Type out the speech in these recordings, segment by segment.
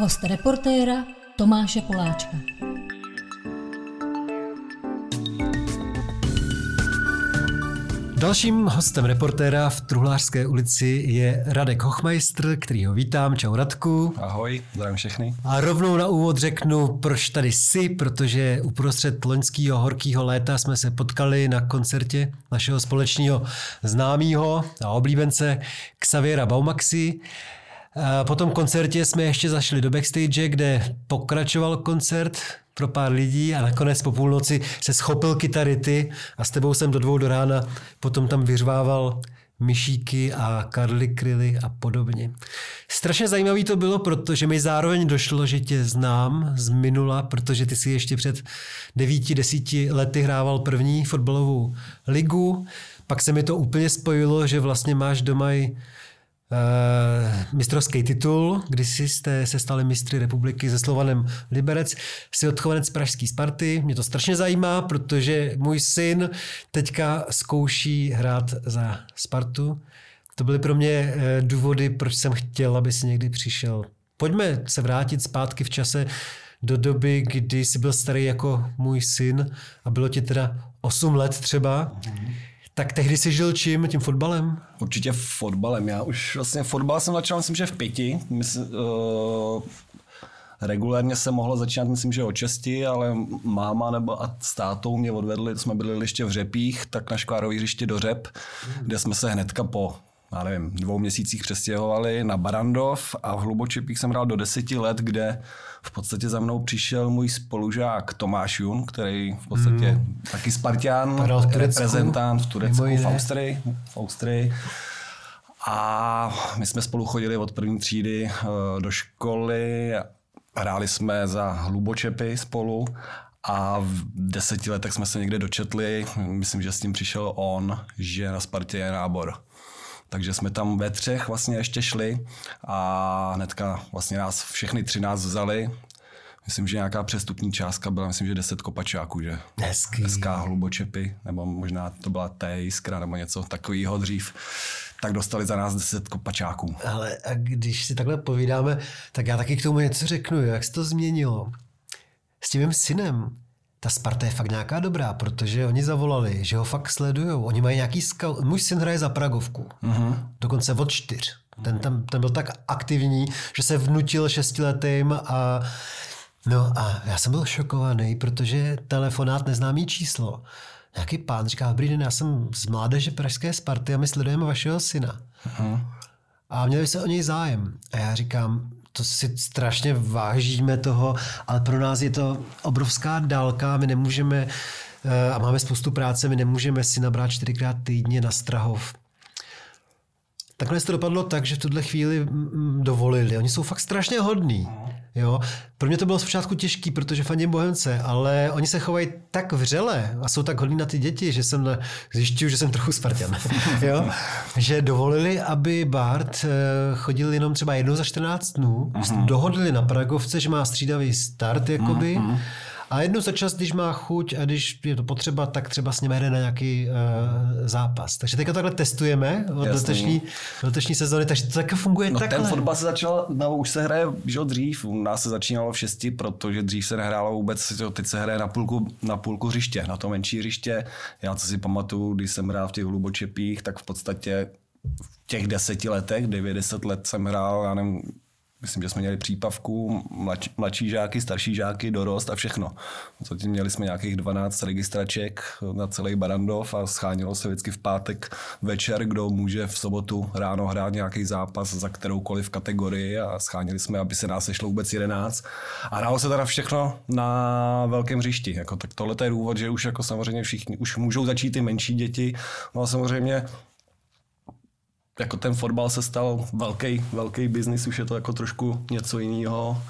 Host reportéra Tomáše Poláčka. Dalším hostem reportéra v Truhlářské ulici je Radek Hochmeister, který ho vítám. Čau Radku. Ahoj, zdravím všechny. A rovnou na úvod řeknu, proč tady jsi, protože uprostřed loňského horkého léta jsme se potkali na koncertě našeho společného známého a oblíbence Xaviera Baumaxi. Po tom koncertě jsme ještě zašli do backstage, kde pokračoval koncert pro pár lidí a nakonec po půlnoci se schopil kytary ty a s tebou jsem do dvou do rána potom tam vyřvával myšíky a karly kryly a podobně. Strašně zajímavý to bylo, protože mi zároveň došlo, že tě znám z minula, protože ty si ještě před devíti, desíti lety hrával první fotbalovou ligu. Pak se mi to úplně spojilo, že vlastně máš doma i Uh, mistrovský titul, kdy jste se stali mistry republiky se Slovanem Liberec, si odchovanec Pražský Sparty. Mě to strašně zajímá, protože můj syn teďka zkouší hrát za Spartu. To byly pro mě eh, důvody, proč jsem chtěl, aby si někdy přišel. Pojďme se vrátit zpátky v čase do doby, kdy jsi byl starý jako můj syn a bylo ti teda 8 let třeba. Mm-hmm. Tak tehdy jsi žil čím? Tím fotbalem? Určitě fotbalem. Já už vlastně fotbal jsem začal, myslím, že v pěti. Myslím, uh, regulérně se mohlo začínat, myslím, že o česti, ale máma nebo a s tátou mě odvedli, jsme byli ještě v Řepích, tak na škvárový hřiště do Řep, kde jsme se hnedka po já nevím, dvou měsících přestěhovali na Barandov a v Hlubočepích jsem hrál do deseti let, kde v podstatě za mnou přišel můj spolužák Tomáš Jun, který v podstatě hmm. taky Spartian, reprezentant v Turecku, v Austrii, v Austrii. A my jsme spolu chodili od první třídy eh, do školy, hráli jsme za Hlubočepy spolu a v deseti letech jsme se někde dočetli, myslím, že s tím přišel on, že na Spartě je nábor. Takže jsme tam ve třech vlastně ještě šli a hnedka vlastně nás všechny třináct vzali. Myslím, že nějaká přestupní částka byla, myslím, že 10 kopačáků, že? Hezký. Hezká hlubočepy, nebo možná to byla té jiskra, nebo něco takového dřív tak dostali za nás 10 kopačáků. Ale a když si takhle povídáme, tak já taky k tomu něco řeknu, jak se to změnilo. S tím mým synem, ta Sparta je fakt nějaká dobrá, protože oni zavolali, že ho fakt sledujou. Oni mají nějaký scout. Můj syn hraje za Pragovku. Uh-huh. Dokonce od čtyř. Ten, tam, ten byl tak aktivní, že se vnutil šestiletým a No a já jsem byl šokovaný, protože telefonát neznámý číslo. Nějaký pán říká, dobrý den, já jsem z mládeže Pražské Sparty a my sledujeme vašeho syna. Uh-huh. A měli se o něj zájem. A já říkám, to si strašně vážíme toho, ale pro nás je to obrovská dálka, my nemůžeme eh, a máme spoustu práce, my nemůžeme si nabrat čtyřikrát týdně na Strahov. Takhle to dopadlo tak, že v tuhle chvíli dovolili. Oni jsou fakt strašně hodní. Jo? Pro mě to bylo zpočátku těžký, protože fandím Bohemce, ale oni se chovají tak vřele a jsou tak hodní na ty děti, že jsem zjišťuju, že jsem trochu Spartan. jo? že dovolili, aby Bart eh, chodil jenom třeba jednou za 14 dnů. Uh-huh. Dohodli na Pragovce, že má střídavý start, jakoby. Uh-huh. A jednou za čas, když má chuť a když je to potřeba, tak třeba s ním jde na nějaký uh, zápas. Takže teďka takhle testujeme od letošní, letošní sezóny, takže to také funguje no, takhle. ten fotbal se začal, no, už se hraje že dřív, u nás se začínalo v šesti, protože dřív se nehrálo vůbec, že teď se hraje na půlku, na půlku hřiště, na to menší hřiště. Já co si pamatuju, když jsem hrál v těch hlubočepích, tak v podstatě v těch deseti letech, 90 let jsem hrál, já nevím, Myslím, že jsme měli přípavku, mladší, mladší žáky, starší žáky, dorost a všechno. Zatím měli jsme nějakých 12 registraček na celý Barandov a schánilo se vždycky v pátek večer, kdo může v sobotu ráno hrát nějaký zápas za kteroukoliv kategorii a schánili jsme, aby se nás sešlo vůbec 11. A hrálo se teda všechno na velkém hřišti. Jako, tak tohle je důvod, že už jako samozřejmě všichni už můžou začít ty menší děti. No a samozřejmě jako ten fotbal se stal velký, velký biznis, už je to jako trošku něco jiného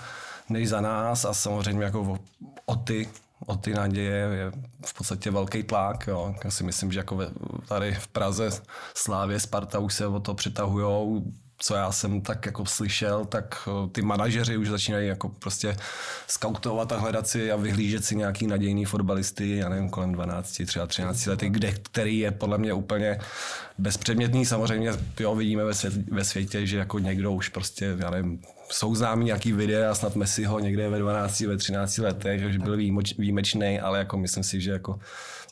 než za nás a samozřejmě jako o, o ty o ty naděje je v podstatě velký tlak. Jo. Já si myslím, že jako tady v Praze Slávě, Sparta už se o to přitahujou co já jsem tak jako slyšel, tak eh, ty manažeři už začínají jako prostě skautovat a hledat si a vyhlížet si nějaký nadějný fotbalisty, já nevím, kolem 12, třeba 13 lety, kde, který je podle mě úplně bezpředmětný. Samozřejmě jo, vidíme ve, svět, ve světě, že jako někdo už prostě, já nevím, jsou známý nějaký videa, snad Messi ho někde ve 12, ve 13 letech, že byl výjimeč, výjimečný, ale jako myslím si, že jako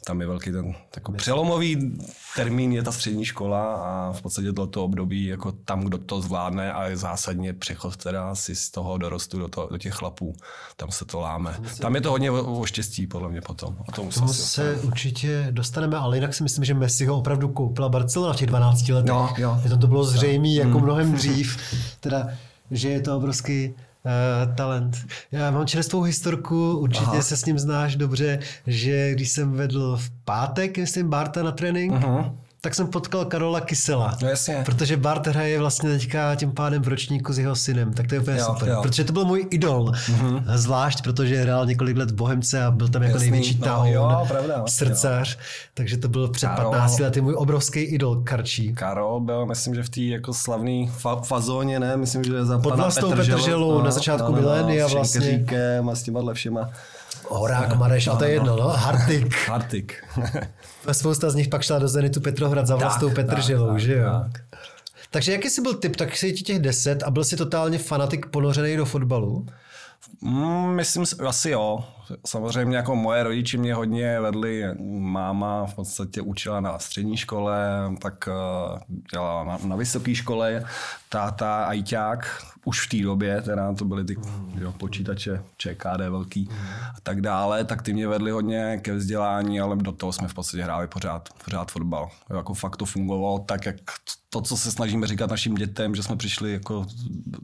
tam je velký ten jako přelomový termín je ta střední škola a v podstatě toto období jako tam, kdo to zvládne a je zásadně přechod teda si z toho dorostu do, to, do těch chlapů. Tam se to láme. Tam je to hodně o, o štěstí podle mě potom. A tomu Tomu se určitě dostaneme, ale jinak si myslím, že Messi ho opravdu koupila Barcelona v těch 12 letech. Jo, jo. Je to, to bylo zřejmé jako mnohem dřív, teda, že je to obrovský Uh, talent. Já mám čerstvou historku, určitě Aha. se s ním znáš dobře, že když jsem vedl v pátek, myslím, Barta na trénink, Mhm. Tak jsem potkal Karola Kysela. No jasně. Protože Bart hraje vlastně teďka tím pádem v ročníku s jeho synem, tak to je úplně Jo, super. jo. Protože to byl můj idol, mm-hmm. zvlášť protože hrál několik let v Bohemce a byl tam jako Jasný, největší no, tahoun, jo, pravda, jo. srdcař, takže to byl před Karol. 15 lety můj obrovský idol Karčí. Karol byl, myslím, že v té jako slavné fa- fazóně, ne? Myslím, že za Pod Petrželu- Petrželou na začátku milénia s vlastně. Šinkeříkem a s těma všema. Horák, Mareš, a to je jedno, no, Hartik. Hartik. Spousta z nich pak šla do Zenitu Petrohrad za Petrželou, tak, že jo? tak. Takže jaký jsi byl typ, tak jsi ti těch 10 a byl jsi totálně fanatik ponořený do fotbalu? Mm, myslím, si- asi jo. Samozřejmě jako moje rodiče mě hodně vedli, máma v podstatě učila na střední škole, tak eh, dělala na, na vysoké škole, táta ajťák, už v té době, teda to byly ty jo, počítače ČKD velký a tak dále, tak ty mě vedli hodně ke vzdělání, ale do toho jsme v podstatě hráli pořád, pořád fotbal. Jo, Jako fakt to fungovalo tak, jak to, co se snažíme říkat našim dětem, že jsme přišli jako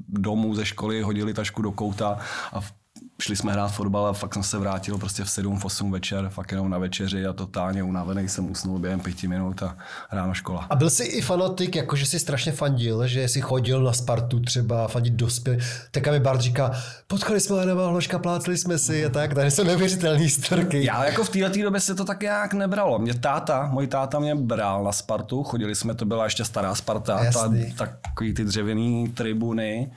domů ze školy, hodili tašku do kouta a v- šli jsme hrát fotbal a fakt jsem se vrátil prostě v 7, v 8 večer, fakt jenom na večeři a totálně unavený jsem usnul během pěti minut a ráno škola. A byl jsi i fanatik, jakože jsi strašně fandil, že jsi chodil na Spartu třeba fandit dospěl. Tak mi Bart říká, potkali jsme Lenova Hloška, plácli jsme si a tak, tady jsou neuvěřitelné historky. Já jako v této době se to tak nějak nebralo. Mě táta, můj táta mě bral na Spartu, chodili jsme, to byla ještě stará Sparta, ta, takový ty dřevěný tribuny.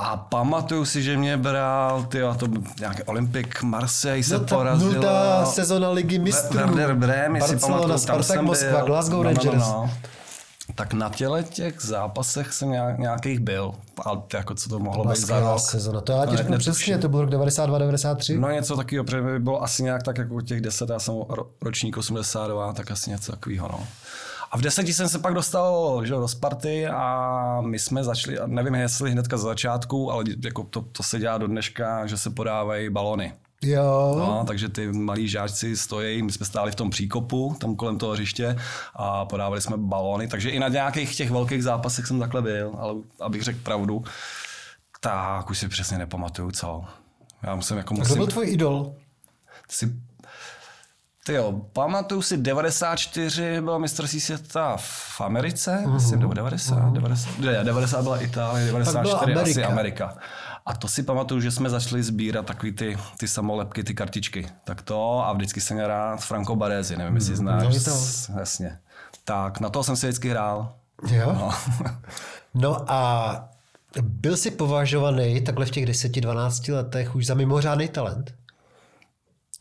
A pamatuju si, že mě bral, ty to nějaký Olympik Marseille se No, ta porazila. nultá sezona ligy mistrů. Werder Bremen, jestli pamatuju, tam Spartak jsem Moskva, byl. Glasgow No, no, Rangers. No, no. Tak na těle těch zápasech jsem nějak, nějakých byl. Ale jako co to mohlo Byla být za rok. sezona. To já ti řeknu přesně, to byl rok 92-93. No něco takového, protože by bylo asi nějak tak jako těch 10, já jsem ro- ročník 82, tak asi něco takového. No. A v deseti jsem se pak dostal že, do Sparty a my jsme začali, nevím jestli hnedka za začátku, ale jako to, to se dělá do dneška, že se podávají balony. Jo. No, takže ty malí žáčci stojí, my jsme stáli v tom příkopu, tam kolem toho hřiště a podávali jsme balony, takže i na nějakých těch velkých zápasech jsem takhle byl, ale abych řekl pravdu, tak už si přesně nepamatuju co. Já musím jako A kdo musím... byl tvůj idol? Si... Ty jo, pamatuju si 94 bylo mistrovství světa v Americe, uh-huh. myslím, nebo 90, uh-huh. 90, ne, 90 byla Itálie, 94 byla asi Amerika. Amerika. A to si pamatuju, že jsme začali sbírat takový ty, ty samolepky, ty kartičky. Tak to a vždycky jsem rád Franco Baresi, nevím, jestli znáš. no, to. Jasně. Tak, na to jsem si vždycky hrál. Jo. No. No a byl jsi považovaný takhle v těch 10-12 letech už za mimořádný talent?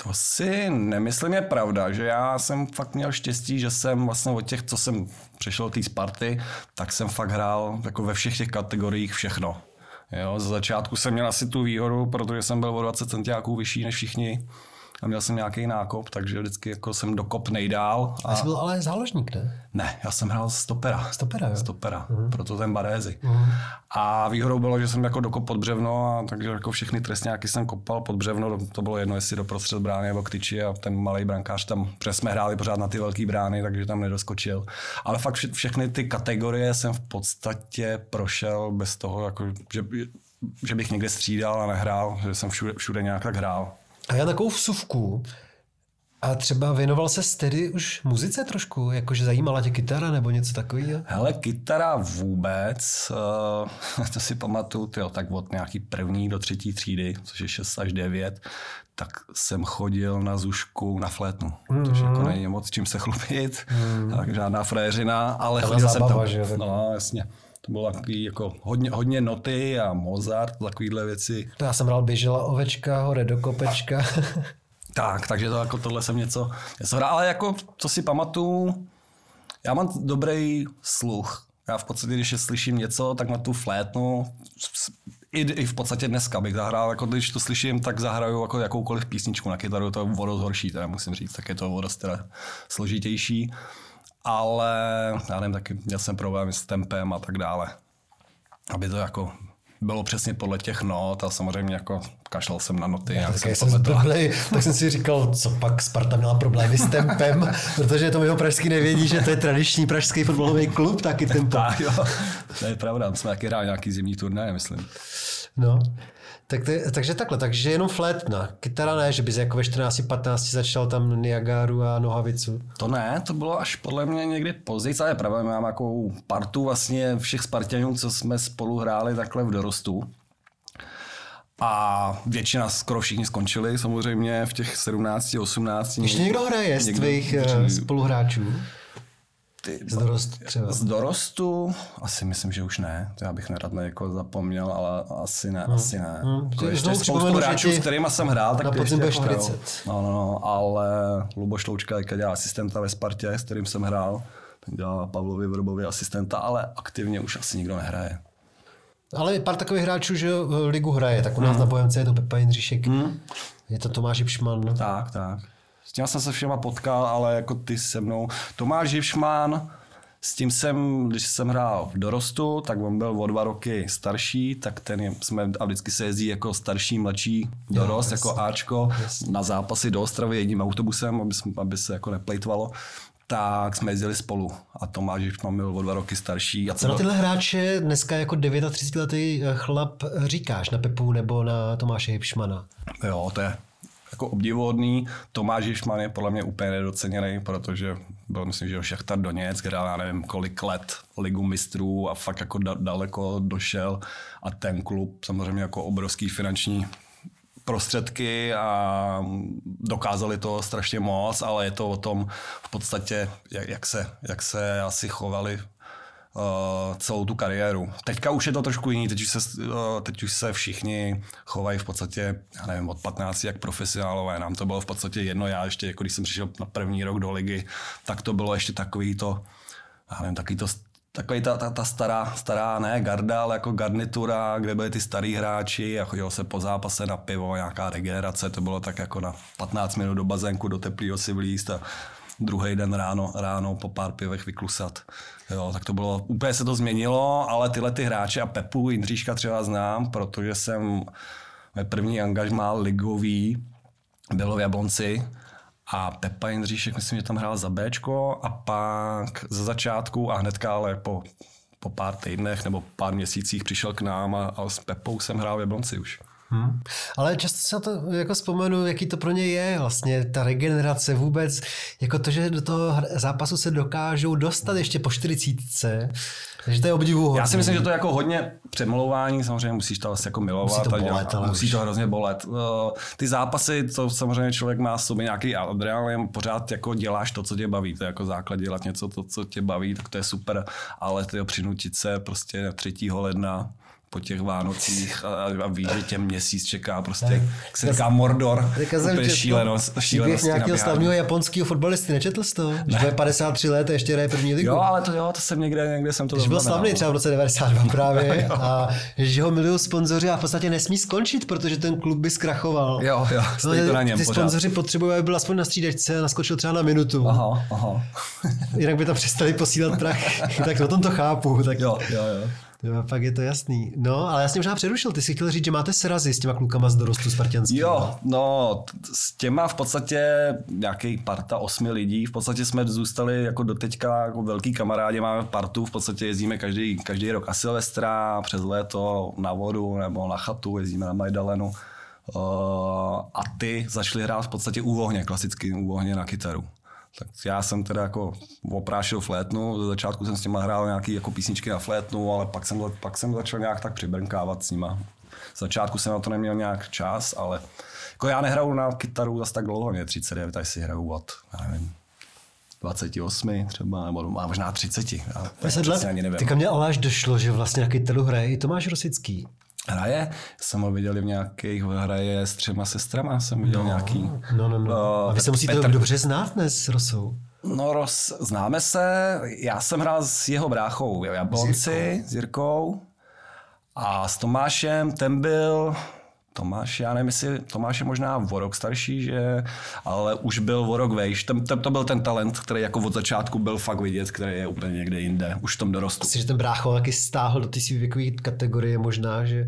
To si nemyslím je pravda, že já jsem fakt měl štěstí, že jsem vlastně od těch, co jsem přešel té Sparty, tak jsem fakt hrál jako ve všech těch kategoriích všechno. Jo, za začátku jsem měl asi tu výhodu, protože jsem byl o 20 centiáků vyšší než všichni a měl jsem nějaký nákop, takže vždycky jako jsem dokop nejdál. A jsi byl ale záložník, ne? Ne, já jsem hrál stopera. Stopera, jo? Stopera, uh-huh. proto ten Barézy. Uh-huh. A výhodou bylo, že jsem jako dokop pod břevno, a takže jako všechny trestňáky jsem kopal pod břevno, to bylo jedno, jestli do prostřed brány nebo k tyči a ten malý brankář tam, protože jsme hráli pořád na ty velké brány, takže tam nedoskočil. Ale fakt vše- všechny ty kategorie jsem v podstatě prošel bez toho, jako, že, že bych někde střídal a nehrál, že jsem všude, všude nějak tak hrál. A já takovou vsuvku. A třeba věnoval se tedy už muzice trošku? Jakože zajímala tě kytara nebo něco takového? Hele, kytara vůbec, uh, to si pamatuju, tyjo, tak od nějaký první do třetí třídy, což je 6 až 9, tak jsem chodil na zušku na flétnu, mm-hmm. takže jako není moc čím se chlubit, mm-hmm. tak žádná fréřina, ale Byla chodil jsem zábava, tam. že No, jasně. To bylo takový jako hodně, hodně noty a Mozart, takovýhle věci. To já jsem hrál běžela ovečka, hore do kopečka. Tak, takže to jako tohle jsem něco, něco hrál, ale jako, co si pamatuju, já mám dobrý sluch. Já v podstatě, když slyším něco, tak na tu flétnu, i, i v podstatě dneska bych zahrál, jako když to slyším, tak zahraju jako jakoukoliv písničku na kytaru, to je o horší, teda musím říct, tak je to o teda složitější. Ale já nevím, taky měl jsem problém s tempem a tak dále. Aby to jako bylo přesně podle těch not a samozřejmě jako kašlal jsem na noty. Já jsem jsem zblblej, tak jsem si říkal, co pak Sparta měla problémy s tempem, protože to jeho pražský nevědí, že to je tradiční pražský fotbalový klub, taky tempo. Tak, jo. To je pravda, jsme taky hráli nějaký zimní turné, myslím. No, tak to, takže takhle, takže jenom flétna. Kytara ne, že bys jako ve 14-15 začal tam Niagaru a Nohavicu. To ne, to bylo až podle mě někdy později, ale pravda, mám jako partu vlastně všech Spartanů, co jsme spolu hráli takhle v dorostu. A většina, skoro všichni skončili samozřejmě v těch 17, 18. Ještě někdo hraje z tvých eh, spoluhráčů? Ty, z dorostu třeba? Z dorostu? Asi myslím, že už ne. To já bych nerad jako zapomněl, ale asi ne, hmm. asi ne. Hmm. Jako ještě spoustu hráčů, s kterými jsem hrál, tak na ještě 40. Jako no, no, no, ale Luboš Loučka dělá asistenta ve Spartě, s kterým jsem hrál. Ten dělá Pavlovi Vrbovi asistenta, ale aktivně už asi nikdo nehraje. Ale pár takových hráčů, že ligu hraje, tak u nás hmm. na Bohemce je to Pepa Jindříšek, hmm. je to Tomáš Ipšman. No. Tak, tak. S tím jsem se všema potkal, ale jako ty se mnou. Tomáš Živšman, s tím jsem, když jsem hrál v dorostu, tak on byl o dva roky starší, tak ten je, jsme, a vždycky se jezdí jako starší, mladší dorost, jo, jako Ačko, jasný. na zápasy do Ostravy jedním autobusem, aby, aby se jako neplejtvalo tak jsme jezdili spolu. A Tomáš Živšman byl o dva roky starší. A Co na tyhle hráče dneska jako 39-letý chlap říkáš na Pepu nebo na Tomáše Hipšmana? Jo, to je jako obdivuhodný. Tomáš Jišman je podle mě úplně nedoceněný, protože byl, myslím, že Šachtar Doněck, hrál, já nevím, kolik let ligu mistrů a fakt jako da, daleko došel a ten klub samozřejmě jako obrovský finanční prostředky a dokázali to strašně moc, ale je to o tom v podstatě, jak, jak, se, jak se asi chovali celou tu kariéru. Teďka už je to trošku jiný, teď už, se, uh, teď už se všichni chovají v podstatě, já nevím, od 15 jak profesionálové. Nám to bylo v podstatě jedno, já ještě, jako když jsem přišel na první rok do ligy, tak to bylo ještě takový to, já nevím, takový to takový ta, ta, ta stará, stará, ne garda, ale jako garnitura, kde byli ty starý hráči a chodilo se po zápase na pivo, nějaká regenerace, to bylo tak jako na 15 minut do bazénku, do teplého si vlíst a druhý den ráno, ráno po pár pivech vyklusat. Jo, tak to bylo, úplně se to změnilo, ale tyhle ty hráče a Pepu Jindříška třeba znám, protože jsem mé první angažmá ligový bylo v Jablonci a Pepa Jindříšek, myslím, že tam hrál za Bčko a pak ze začátku a hnedka ale po, po pár týdnech nebo pár měsících přišel k nám a, a s Pepou jsem hrál v Jablonci už. Hmm. Ale často se na to jako vzpomenu, jaký to pro ně je vlastně ta regenerace vůbec, jako to, že do toho zápasu se dokážou dostat ještě po 40. Takže to je obdivuhodné. Já si myslím, že to je jako hodně přemlouvání, samozřejmě musíš to asi jako milovat. Musí to bolet, a musí to hrozně bolet. Eh, ty zápasy, to samozřejmě člověk má sobě nějaký adrenalin, pořád jako děláš to, co tě baví. To je jako základ dělat něco, to, co tě baví, tak to je super, ale ty přinutit se prostě 3. ledna po těch Vánocích a, a ví, že tě měsíc čeká prostě, jak se říká Mordor, úplně šílenost, šílenost. nějakého slavného japonského fotbalisty, nečetl jsi to? Že ne. 53 let a ještě hraje první ligu. Jo, ale to jo, to jsem někde, někde jsem to Když byl slavný třeba v roce 92 právě a že ho milují sponzoři a v podstatě nesmí skončit, protože ten klub by zkrachoval. Jo, jo, no, to na něm Ty sponzoři potřebují, aby byl aspoň na střídačce a naskočil třeba na minutu. Aha, aha. Jinak by tam přestali posílat prach. tak o tom to chápu. Tak... Jo, jo, jo. Jo, pak je to jasný. No, ale já jsem možná přerušil. Ty jsi chtěl říct, že máte srazy s těma klukama z dorostu spartianských. Jo, no, s těma v podstatě nějaký parta osmi lidí. V podstatě jsme zůstali jako doteďka jako velký kamarádi, máme partu, v podstatě jezdíme každý, každý rok a Silvestra, přes léto na vodu nebo na chatu, jezdíme na Majdalenu. Uh, a ty začali hrát v podstatě úvohně, klasicky úvohně na kytaru. Tak já jsem teda jako oprášil flétnu, ze začátku jsem s těma hrál nějaký jako písničky na flétnu, ale pak jsem, pak jsem začal nějak tak přibrnkávat s nima. Z začátku jsem na to neměl nějak čas, ale jako já nehraju na kytaru zase tak dlouho, mě 39, tak si hraju od, já nevím, 28 třeba, nebo možná 30. Já 10 let? Ani nevím. Teďka mě ale až došlo, že vlastně na kytaru hraje i Tomáš Rosický. Hraje, jsem ho viděl v nějakých, hraje s třema sestrama, jsem viděl no, nějaký. No, no, no. Uh, A vy se musíte Petr... dobře znát dnes s Rosou. No, roz, známe se, já jsem hrál s jeho bráchou Jablonci, s Jirkou. A s Tomášem, ten byl, Tomáš, já nevím, jestli Tomáš je možná o rok starší, že, ale už byl o rok vejš. Ten, ten, to byl ten talent, který jako od začátku byl fakt vidět, který je úplně někde jinde, už v tom dorostu. Myslím, že ten brácho taky stáhl do té své věkové kategorie možná, že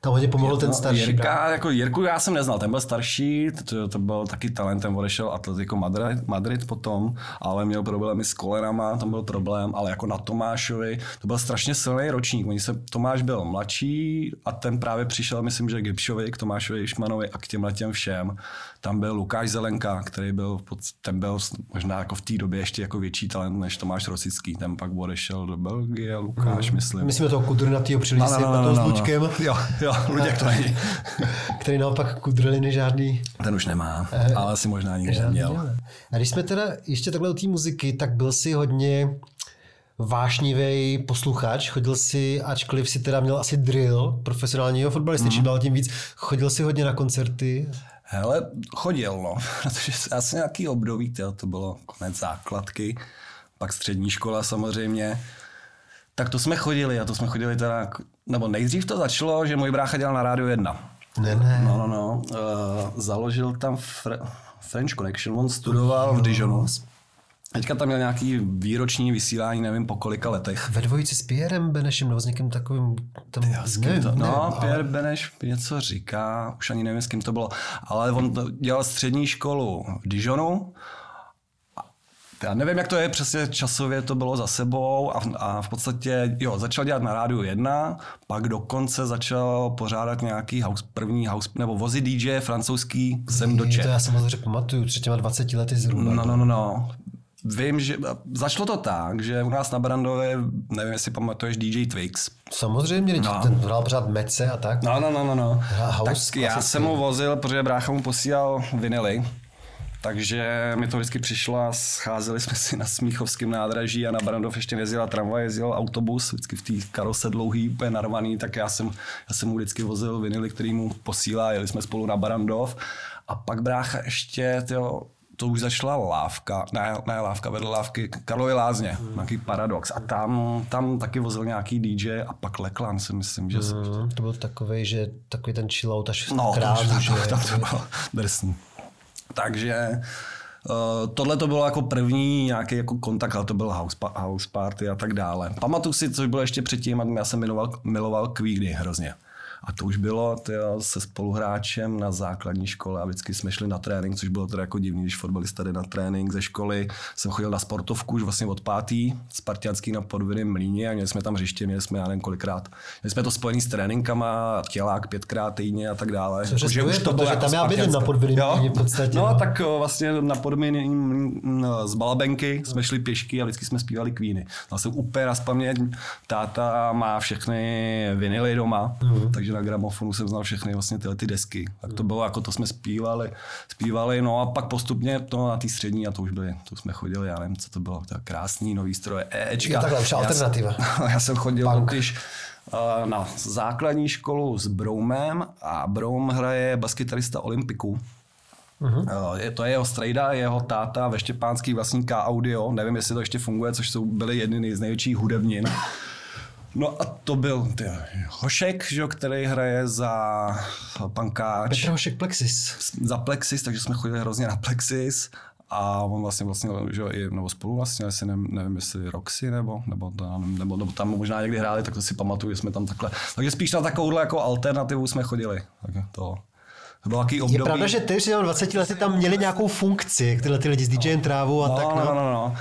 tam hodně pomohl ten starší. Jirka, jako Jirku já jsem neznal, ten byl starší, to, to byl taky talentem, odešel Atletico Madrid, Madrid potom, ale měl problémy s kolenama, tam byl problém, ale jako na Tomášovi, to byl strašně silný ročník. Oni se, Tomáš byl mladší a ten právě přišel, myslím, že Gipšovi, k Tomášovi Išmanovi a k těm těm všem. Tam byl Lukáš Zelenka, který byl, ten byl možná jako v té době ještě jako větší talent než Tomáš Rosický. Ten pak odešel do Belgie, Lukáš, hmm. myslím. Myslím toho kudrnatýho přilísy, no, no, no, no, no, s Luďkem. No. Jo, jo, Luděk to není. který naopak kudrliny žádný. Ten už nemá, eh, ale asi možná nikdy neměl. A když jsme teda ještě takhle u té muziky, tak byl si hodně vášnivý posluchač, chodil si, ačkoliv si teda měl asi drill profesionálního fotbalisty, mm. čím dál tím víc, chodil si hodně na koncerty? Hele, chodil, no, protože asi nějaký období, tyjo, to bylo konec základky, pak střední škola samozřejmě, tak to jsme chodili a to jsme chodili teda, nebo nejdřív to začalo, že můj brácha dělal na rádiu 1. Ne, ne. No, no, no. Uh, založil tam Fre- French Connection, on studoval v Dijonu. Teďka tam měl nějaký výroční vysílání, nevím po kolika letech. Ve dvojici s Pierrem Benešem nebo s někým takovým... Tam, Já, s kým to, no, ale... Pierre Beneš něco říká, už ani nevím, s kým to bylo, ale on dělal střední školu v Dijonu já nevím, jak to je přesně časově to bylo za sebou a, a v podstatě, jo, začal dělat na rádiu 1, pak dokonce začal pořádat nějaký house, první house, nebo vozy DJ francouzský sem do Čech. To já moc pamatuju, před těma 20 lety zhruba. No, no, no, no. Vím, že začalo to tak, že u nás na Brandově, nevím, jestli pamatuješ DJ Twix. Samozřejmě, no. ten hrál pořád mece a tak. No, no, no, no. no. House, tak já jsem mu vozil, protože brácha mu posílal vinily takže mi to vždycky přišlo a scházeli jsme si na Smíchovském nádraží a na Brandov ještě nejezdila tramvaj, jezdil autobus, vždycky v té karose dlouhý, úplně narvaný, tak já jsem, já jsem mu vždycky vozil vinily, který mu posílá, jeli jsme spolu na Brandov. A pak brácha ještě, tyjo, to už začala lávka, ne, ne lávka, vedle lávky Karlovy lázně, hmm. nějaký paradox. A tam, tam taky vozil nějaký DJ a pak Leklan si myslím, že... Hmm, to byl takový, že takový ten chillout až no, krávu, to, že... tam to bylo drsný. Takže Uh, tohle to bylo jako první nějaký jako kontakt, ale to byl house, house party a tak dále. Pamatuju si, co bylo ještě předtím, já jsem miloval, miloval kvídy hrozně. A to už bylo tyjo, se spoluhráčem na základní škole a vždycky jsme šli na trénink, což bylo teda jako divný, když fotbalista jde na trénink ze školy. Jsem chodil na sportovku už vlastně od pátý, spartianský na podviném mlíně a měli jsme tam hřiště, měli jsme já nevím kolikrát. Měli jsme to spojený s tréninkama, tělák pětkrát týdně a tak dále. Což jako, že už to bylo jako tam já bydlím na podviném v podstatě. No, no, tak vlastně na podviném z Balabenky jsme šli pěšky a vždycky jsme zpívali kvíny. Jsem úplně na táta má všechny vinily doma, mm. takže takže na gramofonu jsem znal všechny vlastně tyhle ty desky. Tak to bylo, jako to jsme zpívali, zpívali, no a pak postupně to na té střední a to už byly, to jsme chodili, já nevím, co to bylo, to krásný nový stroje, Ečka. Je takhle už alternativa. Já jsem, já jsem chodil Punk. totiž uh, na základní školu s Broumem a Broum hraje baskytarista Olympiku. Uh-huh. Je, to je jeho strejda, jeho táta ve Štěpánský vlastník Audio, nevím, jestli to ještě funguje, což jsou byly jedny z největších hudebnin No a to byl ty, Hošek, že, který hraje za pankáč. Petr Hošek Plexis. Za Plexis, takže jsme chodili hrozně na Plexis. A on vlastně vlastně, že i, nebo spolu vlastně, asi nevím, nevím jestli Roxy nebo, nebo, tam, nebo, nebo, tam možná někdy hráli, tak to si pamatuju, že jsme tam takhle. Takže spíš na takovouhle jako alternativu jsme chodili. Tak to, to bylo období. Je pravda, že ty už 20 lety tam měli nějakou funkci, jak tyhle ty lidi s DJem no. trávu a no, tak. No, no, no, no.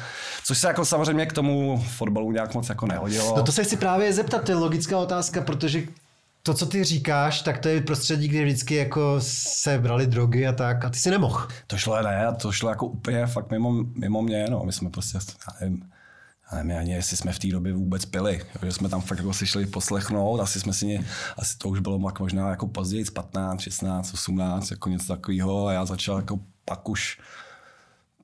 Což se jako samozřejmě k tomu fotbalu nějak moc jako nehodilo. No to se chci právě zeptat, to je logická otázka, protože to, co ty říkáš, tak to je prostředí, kde vždycky jako se brali drogy a tak a ty si nemohl. To šlo ne, to šlo jako úplně fakt mimo, mimo mě, no. My jsme prostě, já nevím, já nevím ani, jestli jsme v té době vůbec pili, že jsme tam fakt jako si šli poslechnout, asi jsme si, asi to už bylo možná jako později, 15, 16, 18, jako něco takového a já začal jako pak už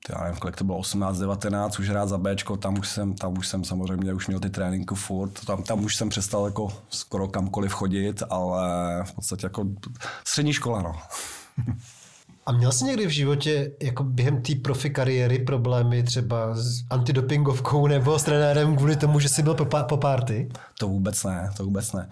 já nevím, kolik to bylo, 18, 19, už hrát za Bčko, tam už jsem, tam už jsem samozřejmě už měl ty tréninky furt, tam, tam už jsem přestal jako skoro kamkoliv chodit, ale v podstatě jako střední škola, no. A měl jsi někdy v životě jako během té profi kariéry problémy třeba s antidopingovkou nebo s trenérem kvůli tomu, že jsi byl po, po party? To vůbec ne, to vůbec ne.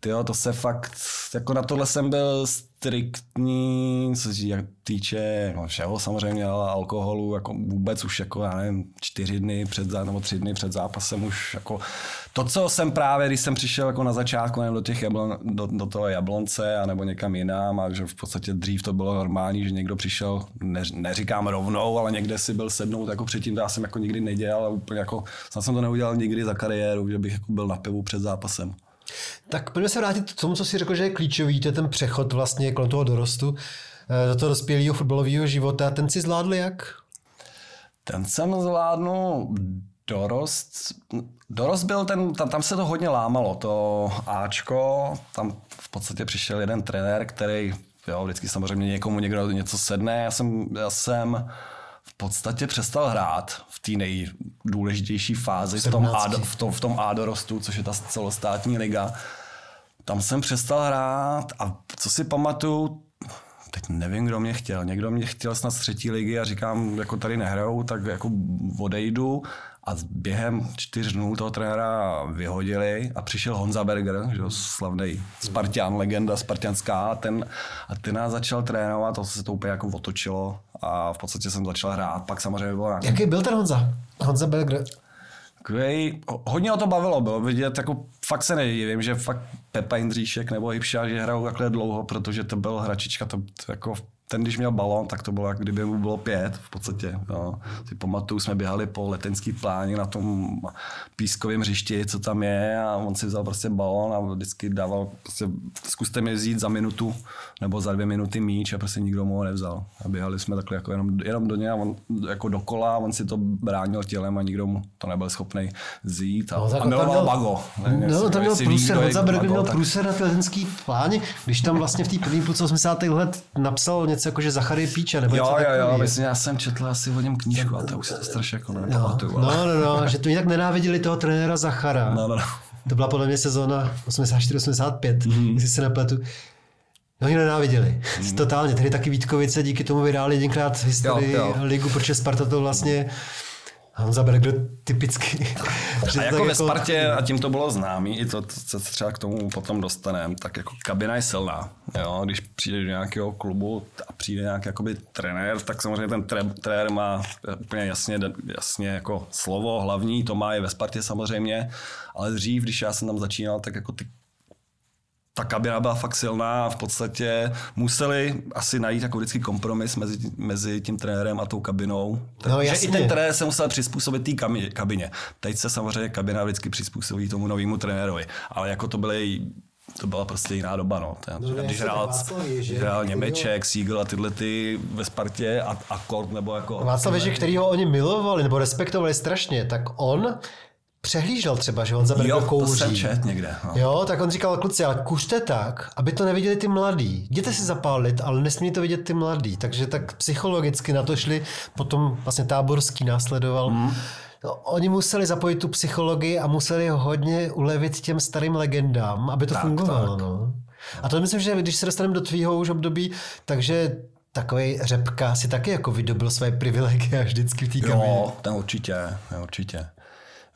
Ty to se fakt, jako na tohle jsem byl striktní, co se týče no všeho samozřejmě, ale alkoholu, jako vůbec už jako, já nevím, čtyři dny před, nebo tři dny před zápasem už jako to, co jsem právě, když jsem přišel jako na začátku nevím, do, těch jablon, do, do toho Jablonce a nebo někam jinam a že v podstatě dřív to bylo normální, že někdo přišel, ne, neříkám rovnou, ale někde si byl sednout, jako předtím to já jsem jako nikdy nedělal a úplně jako, snad jsem to neudělal nikdy za kariéru, že bych jako byl na pivu před zápasem. Tak pojďme se vrátit k tomu, co jsi řekl, že je klíčový, to je ten přechod vlastně kolem toho dorostu eh, do toho dospělého fotbalového života. Ten si zvládl jak? Ten jsem zvládnul dorost, dorost byl ten, tam, tam se to hodně lámalo, to Ačko, tam v podstatě přišel jeden trenér, který, jo, vždycky samozřejmě někomu někdo něco sedne, já jsem, já jsem podstatě přestal hrát v té nejdůležitější fázi, v tom, A, v, tom, v tom A dorostu, což je ta celostátní liga. Tam jsem přestal hrát a co si pamatuju, teď nevím, kdo mě chtěl. Někdo mě chtěl snad z třetí ligy a říkám, jako tady nehrajou, tak jako odejdu a během čtyř dnů toho trenéra vyhodili a přišel Honza Berger, že slavný Spartan, legenda spartianská, a ten, a ten nás začal trénovat, to se to úplně jako otočilo a v podstatě jsem začal hrát. Pak samozřejmě bylo nějaký... Jaký byl ten Honza? Honza Berger? Takový, hodně o to bavilo, bylo vidět, jako fakt se nedivím, že fakt Pepa Jindříšek nebo Hybša, že hrajou takhle dlouho, protože to byl hračička, to, to jako ten, když měl balon, tak to bylo, jak kdyby mu bylo pět v podstatě. Jo. Si pamatuju, jsme běhali po letenský pláni na tom pískovém hřišti, co tam je a on si vzal prostě balon a vždycky dával, prostě zkuste mi vzít za minutu nebo za dvě minuty míč a prostě nikdo mu ho nevzal. A běhali jsme takhle jako jenom, jenom do něj a on jako dokola, on si to bránil tělem a nikdo mu to nebyl schopný vzít a, no, a miloval měl, Bago. Nevím, no, tam měl průser, Honza Berger měl průser na letenský pláni, když tam vlastně v té první půlce 80. let napsal něco jako, že Zachary Píče, nebo jo, jo, jo, myslím, já jsem četl asi o něm knížku, a to už se to strašně jako nepamatuju. No, no, no, že to jinak nenáviděli toho trenéra Zachara. No, no, no. To byla podle mě sezóna 84-85, mm-hmm. jestli se nepletu. No, oni nenáviděli. Mm. Totálně. Tehdy taky Vítkovice díky tomu vyhráli jedinkrát v historii jo, jo. ligu, protože Sparta to vlastně Honza Berger typicky. a jako ve jako... Spartě, a tím to bylo známý, i to, co se třeba k tomu potom dostaneme, tak jako kabina je silná. Jo? Když přijde do nějakého klubu a přijde nějaký jakoby trenér, tak samozřejmě ten tre, trenér má úplně jasně, jasně jako slovo hlavní, to má i ve Spartě samozřejmě, ale dřív, když já jsem tam začínal, tak jako ty ta kabina byla fakt silná a v podstatě museli asi najít jako vždycky kompromis mezi, mezi tím trenérem a tou kabinou. No, jasně. i ten trenér se musel přizpůsobit té kabině. Teď se samozřejmě kabina vždycky přizpůsobí tomu novému trenérovi. Ale jako to byly to byla prostě jiná doba, no. Ten, no když hrál, hrál Němeček, Siegel a tyhle ty ve Spartě a, a Kort nebo jako... Václav Ježek, který ho oni milovali nebo respektovali strašně, tak on přehlížel třeba, že on zabral kouří. to jsem čet někde. No. Jo, tak on říkal, kluci, ale kuřte tak, aby to neviděli ty mladí. Jděte si zapálit, ale nesmí to vidět ty mladí. Takže tak psychologicky na to šli, potom vlastně táborský následoval. Mm. No, oni museli zapojit tu psychologii a museli hodně ulevit těm starým legendám, aby to tak, fungovalo. Tak. No. A to myslím, že když se dostaneme do tvýho už období, takže takový řepka si taky jako vydobil své privilegie vždycky v té Jo, ten určitě, určitě.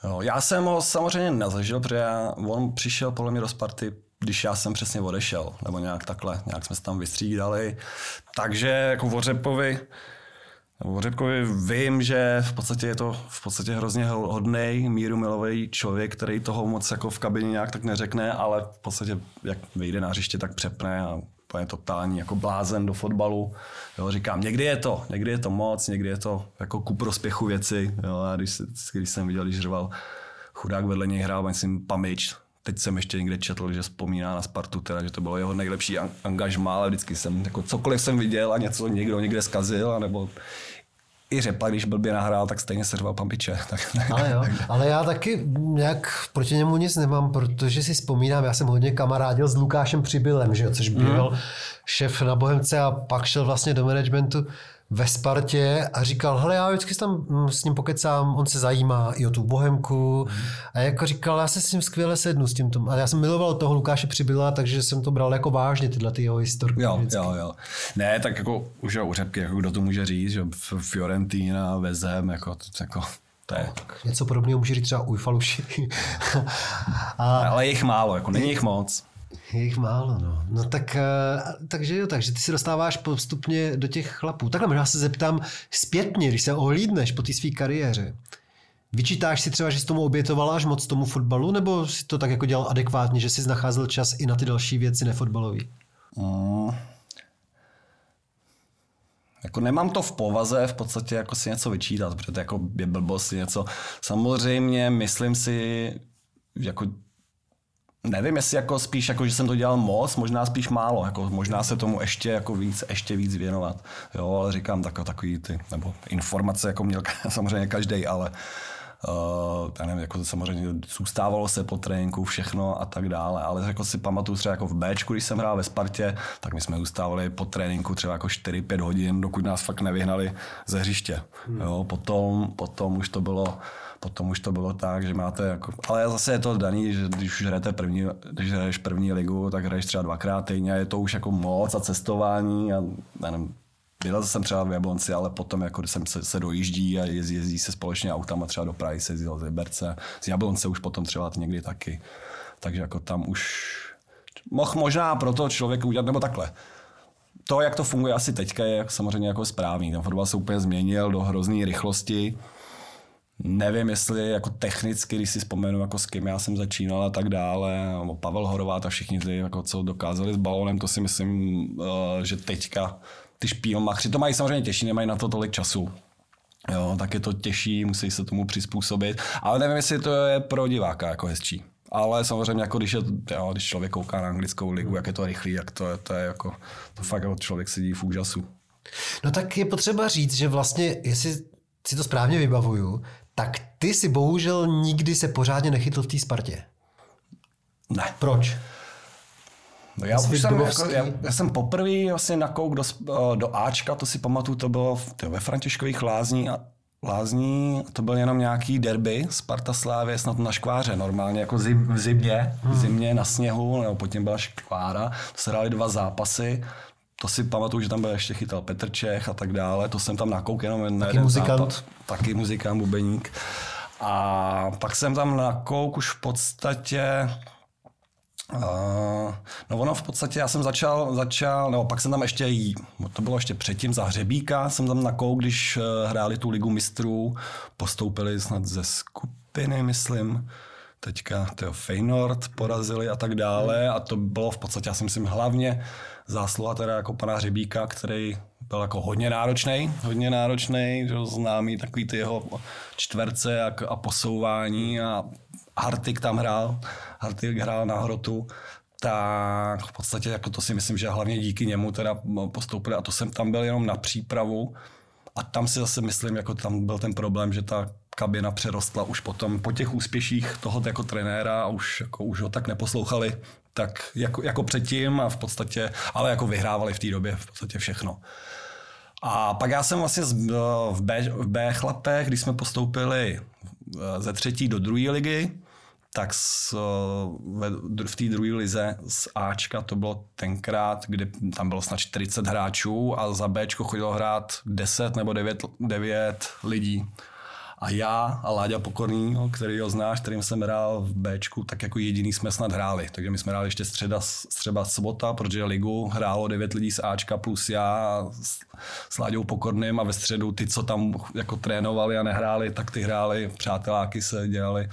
Jo, já jsem ho samozřejmě nezažil, protože já, on přišel podle mě do Sparty, když já jsem přesně odešel, nebo nějak takhle, nějak jsme se tam vystřídali. Takže jako o Řepovi, o Řepkovi vím, že v podstatě je to v podstatě hrozně hodný, míru milový člověk, který toho moc jako v kabině nějak tak neřekne, ale v podstatě jak vyjde na hřiště, tak přepne a úplně totální jako blázen do fotbalu. Jo, říkám, někdy je to, někdy je to moc, někdy je to jako ku prospěchu věci. Jo, a když, když jsem viděl, když řval chudák vedle něj hrál, myslím, Pamič, teď jsem ještě někde četl, že vzpomíná na Spartu, teda, že to bylo jeho nejlepší angažmá, ale vždycky jsem, jako cokoliv jsem viděl a něco někdo někde zkazil, anebo i Řepa, když blbě nahrál, tak stejně se řval Pampiče. Tak, ale jo, ale já taky nějak proti němu nic nemám, protože si vzpomínám, já jsem hodně kamarádil s Lukášem Přibylem, že jo, což byl mm. šéf na Bohemce a pak šel vlastně do managementu ve Spartě a říkal, hele, já vždycky tam mm, s ním pokecám, on se zajímá i o tu bohemku. A jako říkal, já se s ním skvěle sednu s tím. A já jsem miloval toho Lukáše Přibyla, takže jsem to bral jako vážně, tyhle ty jeho historky. Jo, vždycky. jo, jo. Ne, tak jako už je u řepky, jako kdo to může říct, že Fiorentina, Vezem, jako, to, jako, to je. Něco podobného může říct třeba Ujfaluši. a Ale je jich málo, jako není jich moc. Je jich málo, no. No tak, eh, takže jo, takže ty se dostáváš postupně do těch chlapů. Takhle možná se zeptám zpětně, když se ohlídneš po té své kariéře. Vyčítáš si třeba, že jsi tomu obětoval až moc tomu fotbalu, nebo si to tak jako dělal adekvátně, že jsi nacházel čas i na ty další věci nefotbalové? Mm. Jako nemám to v povaze v podstatě jako si něco vyčítat, protože to jako je blbost něco. Samozřejmě myslím si, jako Nevím, jestli jako spíš, jako, že jsem to dělal moc, možná spíš málo, jako, možná se tomu ještě jako víc, ještě víc věnovat. Jo, ale říkám tak, takový ty, nebo informace jako měl samozřejmě každý, ale Uh, já nevím, jako to samozřejmě zůstávalo se po tréninku, všechno a tak dále, ale jako si pamatuju třeba jako v Bčku, když jsem hrál ve Spartě, tak my jsme zůstávali po tréninku třeba jako 4-5 hodin, dokud nás fakt nevyhnali ze hřiště. Hmm. Jo, potom, potom už to bylo potom už to bylo tak, že máte jako, ale zase je to daný, že když už hrajete první, když hraješ první ligu, tak hraješ třeba dvakrát týdně a je to už jako moc a cestování a nevím, byl jsem třeba v Jablonci, ale potom, jako když jsem se, se dojíždí a jezdí, jezdí se společně autama třeba do Prahy, se jezdil z Liberce, z Jablonce už potom třeba někdy taky. Takže jako tam už mohl možná proto člověk udělat, nebo takhle. To, jak to funguje asi teďka, je samozřejmě jako správný. Ten fotbal se úplně změnil do hrozné rychlosti. Nevím, jestli jako technicky, když si vzpomenu, jako s kým já jsem začínal a tak dále, nebo Pavel Horovát a všichni ty, jako co dokázali s balónem, to si myslím, eh, že teďka ty špílmachři to mají samozřejmě těžší, nemají na to tolik času. Jo, tak je to těžší, musí se tomu přizpůsobit, ale nevím, jestli to je pro diváka jako hezčí. Ale samozřejmě, jako když, je, jo, když člověk kouká na anglickou ligu, jak je to rychlý, jak to je, to je jako, to fakt jako člověk sedí v úžasu. No tak je potřeba říct, že vlastně, jestli si to správně vybavuju, tak ty si bohužel nikdy se pořádně nechytl v té Spartě. Ne. Proč? No já, už jsem, jako, já, já, jsem poprvé vlastně nakouk do, sp- do Ačka, to si pamatuju, to bylo v, to ve Františkových lázní a Lázní, to byl jenom nějaký derby, Sparta Slávě, snad na škváře, normálně jako zim, v zimě, v zimě na sněhu, nebo potom byla škvára, to se hrály dva zápasy, to si pamatuju, že tam byl ještě chytal Petr Čech a tak dále, to jsem tam nakouk jenom na jeden muzikant. zápas. Taky muzikant, bubeník. A pak jsem tam nakouk už v podstatě Uh, no ono v podstatě, já jsem začal, začal, nebo pak jsem tam ještě, jí, to bylo ještě předtím za Hřebíka, jsem tam nakouk, když eh, hráli tu ligu mistrů, postoupili snad ze skupiny, myslím, teďka tyjo, Feynord porazili a tak dále a to bylo v podstatě, já si myslím, hlavně zásluha teda jako pana Hřebíka, který byl jako hodně náročný, hodně náročný, že známý takový ty jeho čtverce a, a posouvání a Hartik tam hrál, Hartik hrál na hrotu, tak v podstatě jako to si myslím, že hlavně díky němu teda postoupili a to jsem tam byl jenom na přípravu a tam si zase myslím, jako tam byl ten problém, že ta kabina přerostla už potom po těch úspěších toho jako trenéra a už, jako, už ho tak neposlouchali, tak jako, jako předtím a v podstatě, ale jako vyhrávali v té době v podstatě všechno. A pak já jsem vlastně z- v B, v B chlapech, když jsme postoupili eh, ze třetí do druhé ligy, tak s, ve, v té druhé lize z Ačka to bylo tenkrát, kdy tam bylo snad 40 hráčů a za Bčko chodilo hrát 10 nebo 9, 9 lidí. A já a Láďa Pokorný, no, který ho znáš, kterým jsem hrál v Bčku, tak jako jediný jsme snad hráli. Takže my jsme hráli ještě středa, střeba sobota, protože ligu hrálo 9 lidí z Ačka plus já s, s Láďou Pokorným a ve středu ty, co tam jako trénovali a nehráli, tak ty hráli, přáteláky se dělali,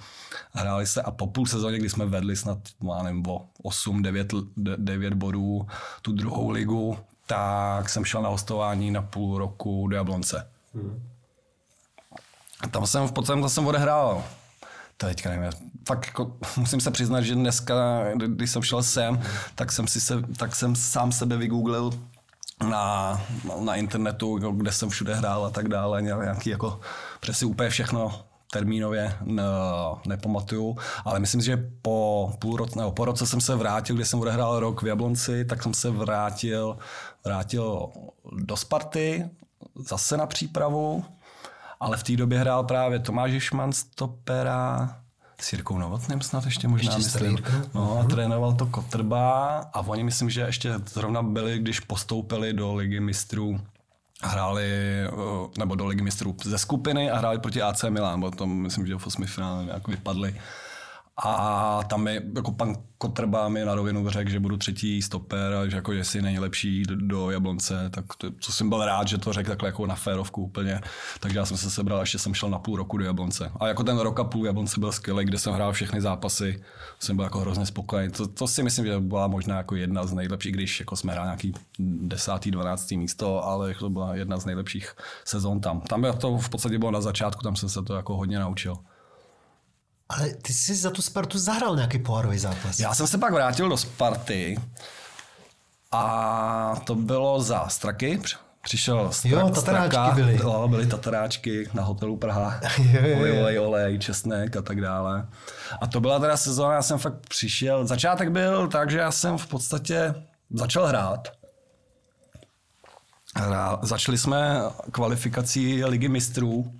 hráli se a po půl sezóně, kdy jsme vedli snad, já nevím, o 8, 9, 9 bodů tu druhou ligu, tak jsem šel na hostování na půl roku do Jablonce. Hmm. A tam jsem v podstatě tam jsem odehrával. Teďka nevím, fakt jako, musím se přiznat, že dneska, když jsem šel sem, tak jsem, si se, tak jsem sám sebe vygooglil na, na internetu, jako kde jsem všude hrál a tak dále, nějaký jako, přesně úplně všechno termínově ne, nepamatuju, ale myslím si, že po půl roce, nebo po roce jsem se vrátil, kde jsem odehrál rok v Jablonci, tak jsem se vrátil, vrátil do Sparty, zase na přípravu, ale v té době hrál právě Tomáš Žišman stopera, s Jirkou Novotným snad ještě možná Ještě myslím. No a trénoval to Kotrba a oni myslím, že ještě zrovna byli, když postoupili do ligy mistrů hráli, eh, nebo do ligy mistrů ze skupiny a hráli proti AC Milan, bo tom myslím, že v osmi finále nějak vypadli. A tam mi, jako pan Kotrba mi na rovinu řekl, že budu třetí stoper a že jako jestli nejlepší do, do Jablonce, tak to, co jsem byl rád, že to řekl takhle jako na férovku úplně. Takže já jsem se sebral, ještě jsem šel na půl roku do Jablonce. A jako ten rok a půl Jablonce byl skvělý, kde jsem hrál všechny zápasy, jsem byl jako hrozně spokojený. To, to si myslím, že byla možná jako jedna z nejlepších, když jako jsme hráli nějaký desátý, dvanáctý místo, ale to byla jedna z nejlepších sezon tam. Tam to v podstatě bylo na začátku, tam jsem se to jako hodně naučil. Ale ty jsi za tu Spartu zahrál nějaký pohárový zápas. Já jsem se pak vrátil do Sparty a to bylo za Straky. Přišel strak, Jo, tataráčky straka, byly. Jo, byly tataráčky na hotelu Praha. Olej, olej, olej, česnek a tak dále. A to byla teda sezóna, já jsem fakt přišel. Začátek byl tak, že já jsem v podstatě začal hrát. Začali jsme kvalifikací ligy mistrů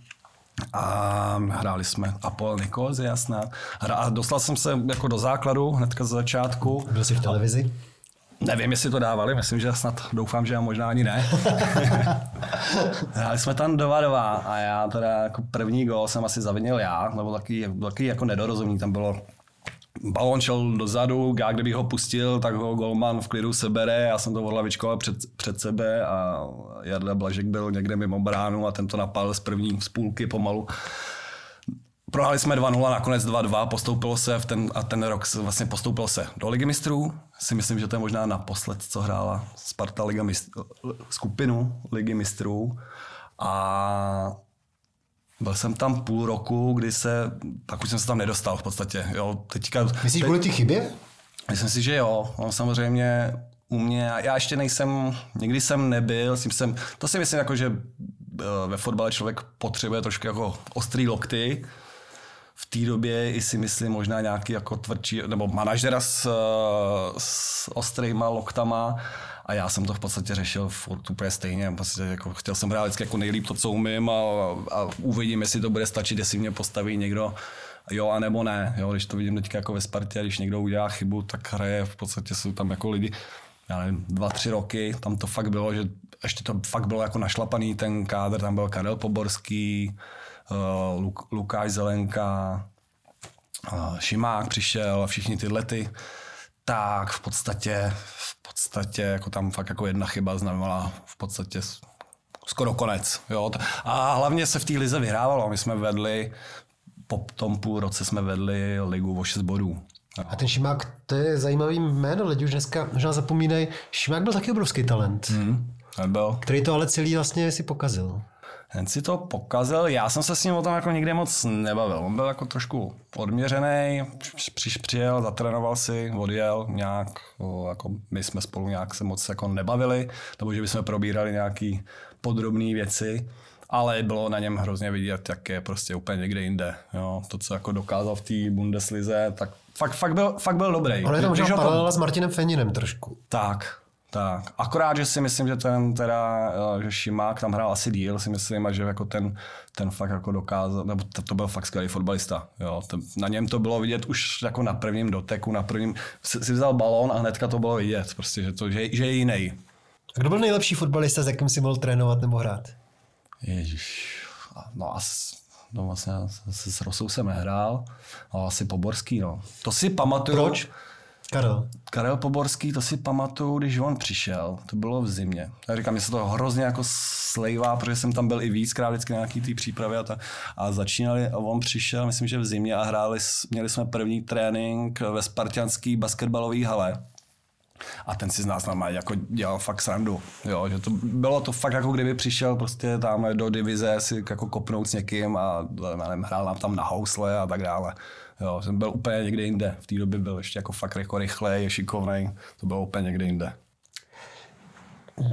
a hráli jsme Apol Nikos, jasná. A dostal jsem se jako do základu hnedka z začátku. Byl jsi v televizi? Nevím, jestli to dávali, myslím, že snad doufám, že možná ani ne. Hráli jsme tam 2-2 a já teda jako první gol jsem asi zavinil já, nebo taky, taky jako nedorozumění tam bylo balon šel dozadu, já kdybych ho pustil, tak ho golman v klidu sebere, já jsem to odlavičkoval před, před sebe a Jarda Blažek byl někde mimo bránu a ten to napal z první z půlky pomalu. Prohráli jsme 2-0, nakonec 2-2, postoupilo se v ten, a ten rok vlastně postoupilo se do Ligy mistrů. Si myslím, že to je možná naposled, co hrála Sparta Liga mistrů, skupinu Ligy mistrů. A byl jsem tam půl roku, kdy se, tak už jsem se tam nedostal v podstatě. Jo, teďka, Myslíš teď- kvůli té chybě? Myslím si, že jo. On samozřejmě u mě, já ještě nejsem, nikdy jsem nebyl, jsem, jsem to si myslím jako, že eh, ve fotbale člověk potřebuje trošku jako ostrý lokty. V té době i si myslím možná nějaký jako tvrdší, nebo manažera s, eh, s ostrýma loktama a já jsem to v podstatě řešil furt úplně stejně. Prostě jako, chtěl jsem hrát vždycky jako nejlíp to, co umím a, a uvidím, jestli to bude stačit, jestli mě postaví někdo jo a nebo ne. Jo, když to vidím teďka jako ve Spartě, když někdo udělá chybu, tak hraje, v podstatě jsou tam jako lidi, já nevím, dva, tři roky, tam to fakt bylo, že ještě to fakt bylo jako našlapaný ten kádr, tam byl Karel Poborský, uh, Luk, Lukáš Zelenka, uh, Šimák přišel, všichni tyhle ty, tak v podstatě, v podstatě jako tam fakt jako jedna chyba znamenala v podstatě skoro konec. Jo. A hlavně se v té lize vyhrávalo. My jsme vedli, po tom půl roce jsme vedli ligu o 6 bodů. A ten Šimák, to je zajímavý jméno, lidi už dneska možná zapomínají. Šimák byl taky obrovský talent, Hmm. Nebyl. který to ale celý vlastně si pokazil. Ten si to pokazil, já jsem se s ním o tom jako nikdy moc nebavil. On byl jako trošku odměřený, přiš, přijel, zatrénoval si, odjel nějak, jako my jsme spolu nějak se moc jako nebavili, nebo že bychom probírali nějaký podrobné věci, ale bylo na něm hrozně vidět, jak je prostě úplně někde jinde. Jo. To, co jako dokázal v té Bundeslize, tak fakt, fakt, byl, fakt byl dobrý. Ale je to možná paralela s Martinem Feninem trošku. tak, tak. Akorát, že si myslím, že ten teda, eh, že Šimák tam hrál asi díl, si myslím, a že jako ten, ten fakt jako dokázal, nebo to, to byl fakt skvělý fotbalista. Jo. Ten, na něm to bylo vidět už jako na prvním doteku, na prvním, si, si vzal balón a hnedka to bylo vidět, prostě, že, to, že, že je jiný. A kdo byl nejlepší fotbalista, s jakým si mohl trénovat nebo hrát? Ježíš. No asi, no vlastně se s Rosou jsem nehrál, ale asi Poborský, no. To si pamatuju. Proč? Karel. Karel Poborský, to si pamatuju, když on přišel, to bylo v zimě. Já říkám, mě se to hrozně jako slejvá, protože jsem tam byl i víckrát vždycky na nějaký té přípravě a, ta, a začínali a on přišel, myslím, že v zimě a hráli, měli jsme první trénink ve spartianský basketbalové hale. A ten si z nás normálně jako dělal fakt srandu. Jo, že to, bylo to fakt jako kdyby přišel prostě tam do divize si jako kopnout s někým a nevím, hrál nám tam na housle a tak dále. Jo, jsem byl úplně někde jinde. V té době byl ještě jako fakt jako rychlej, šikovnej. To bylo úplně někde jinde.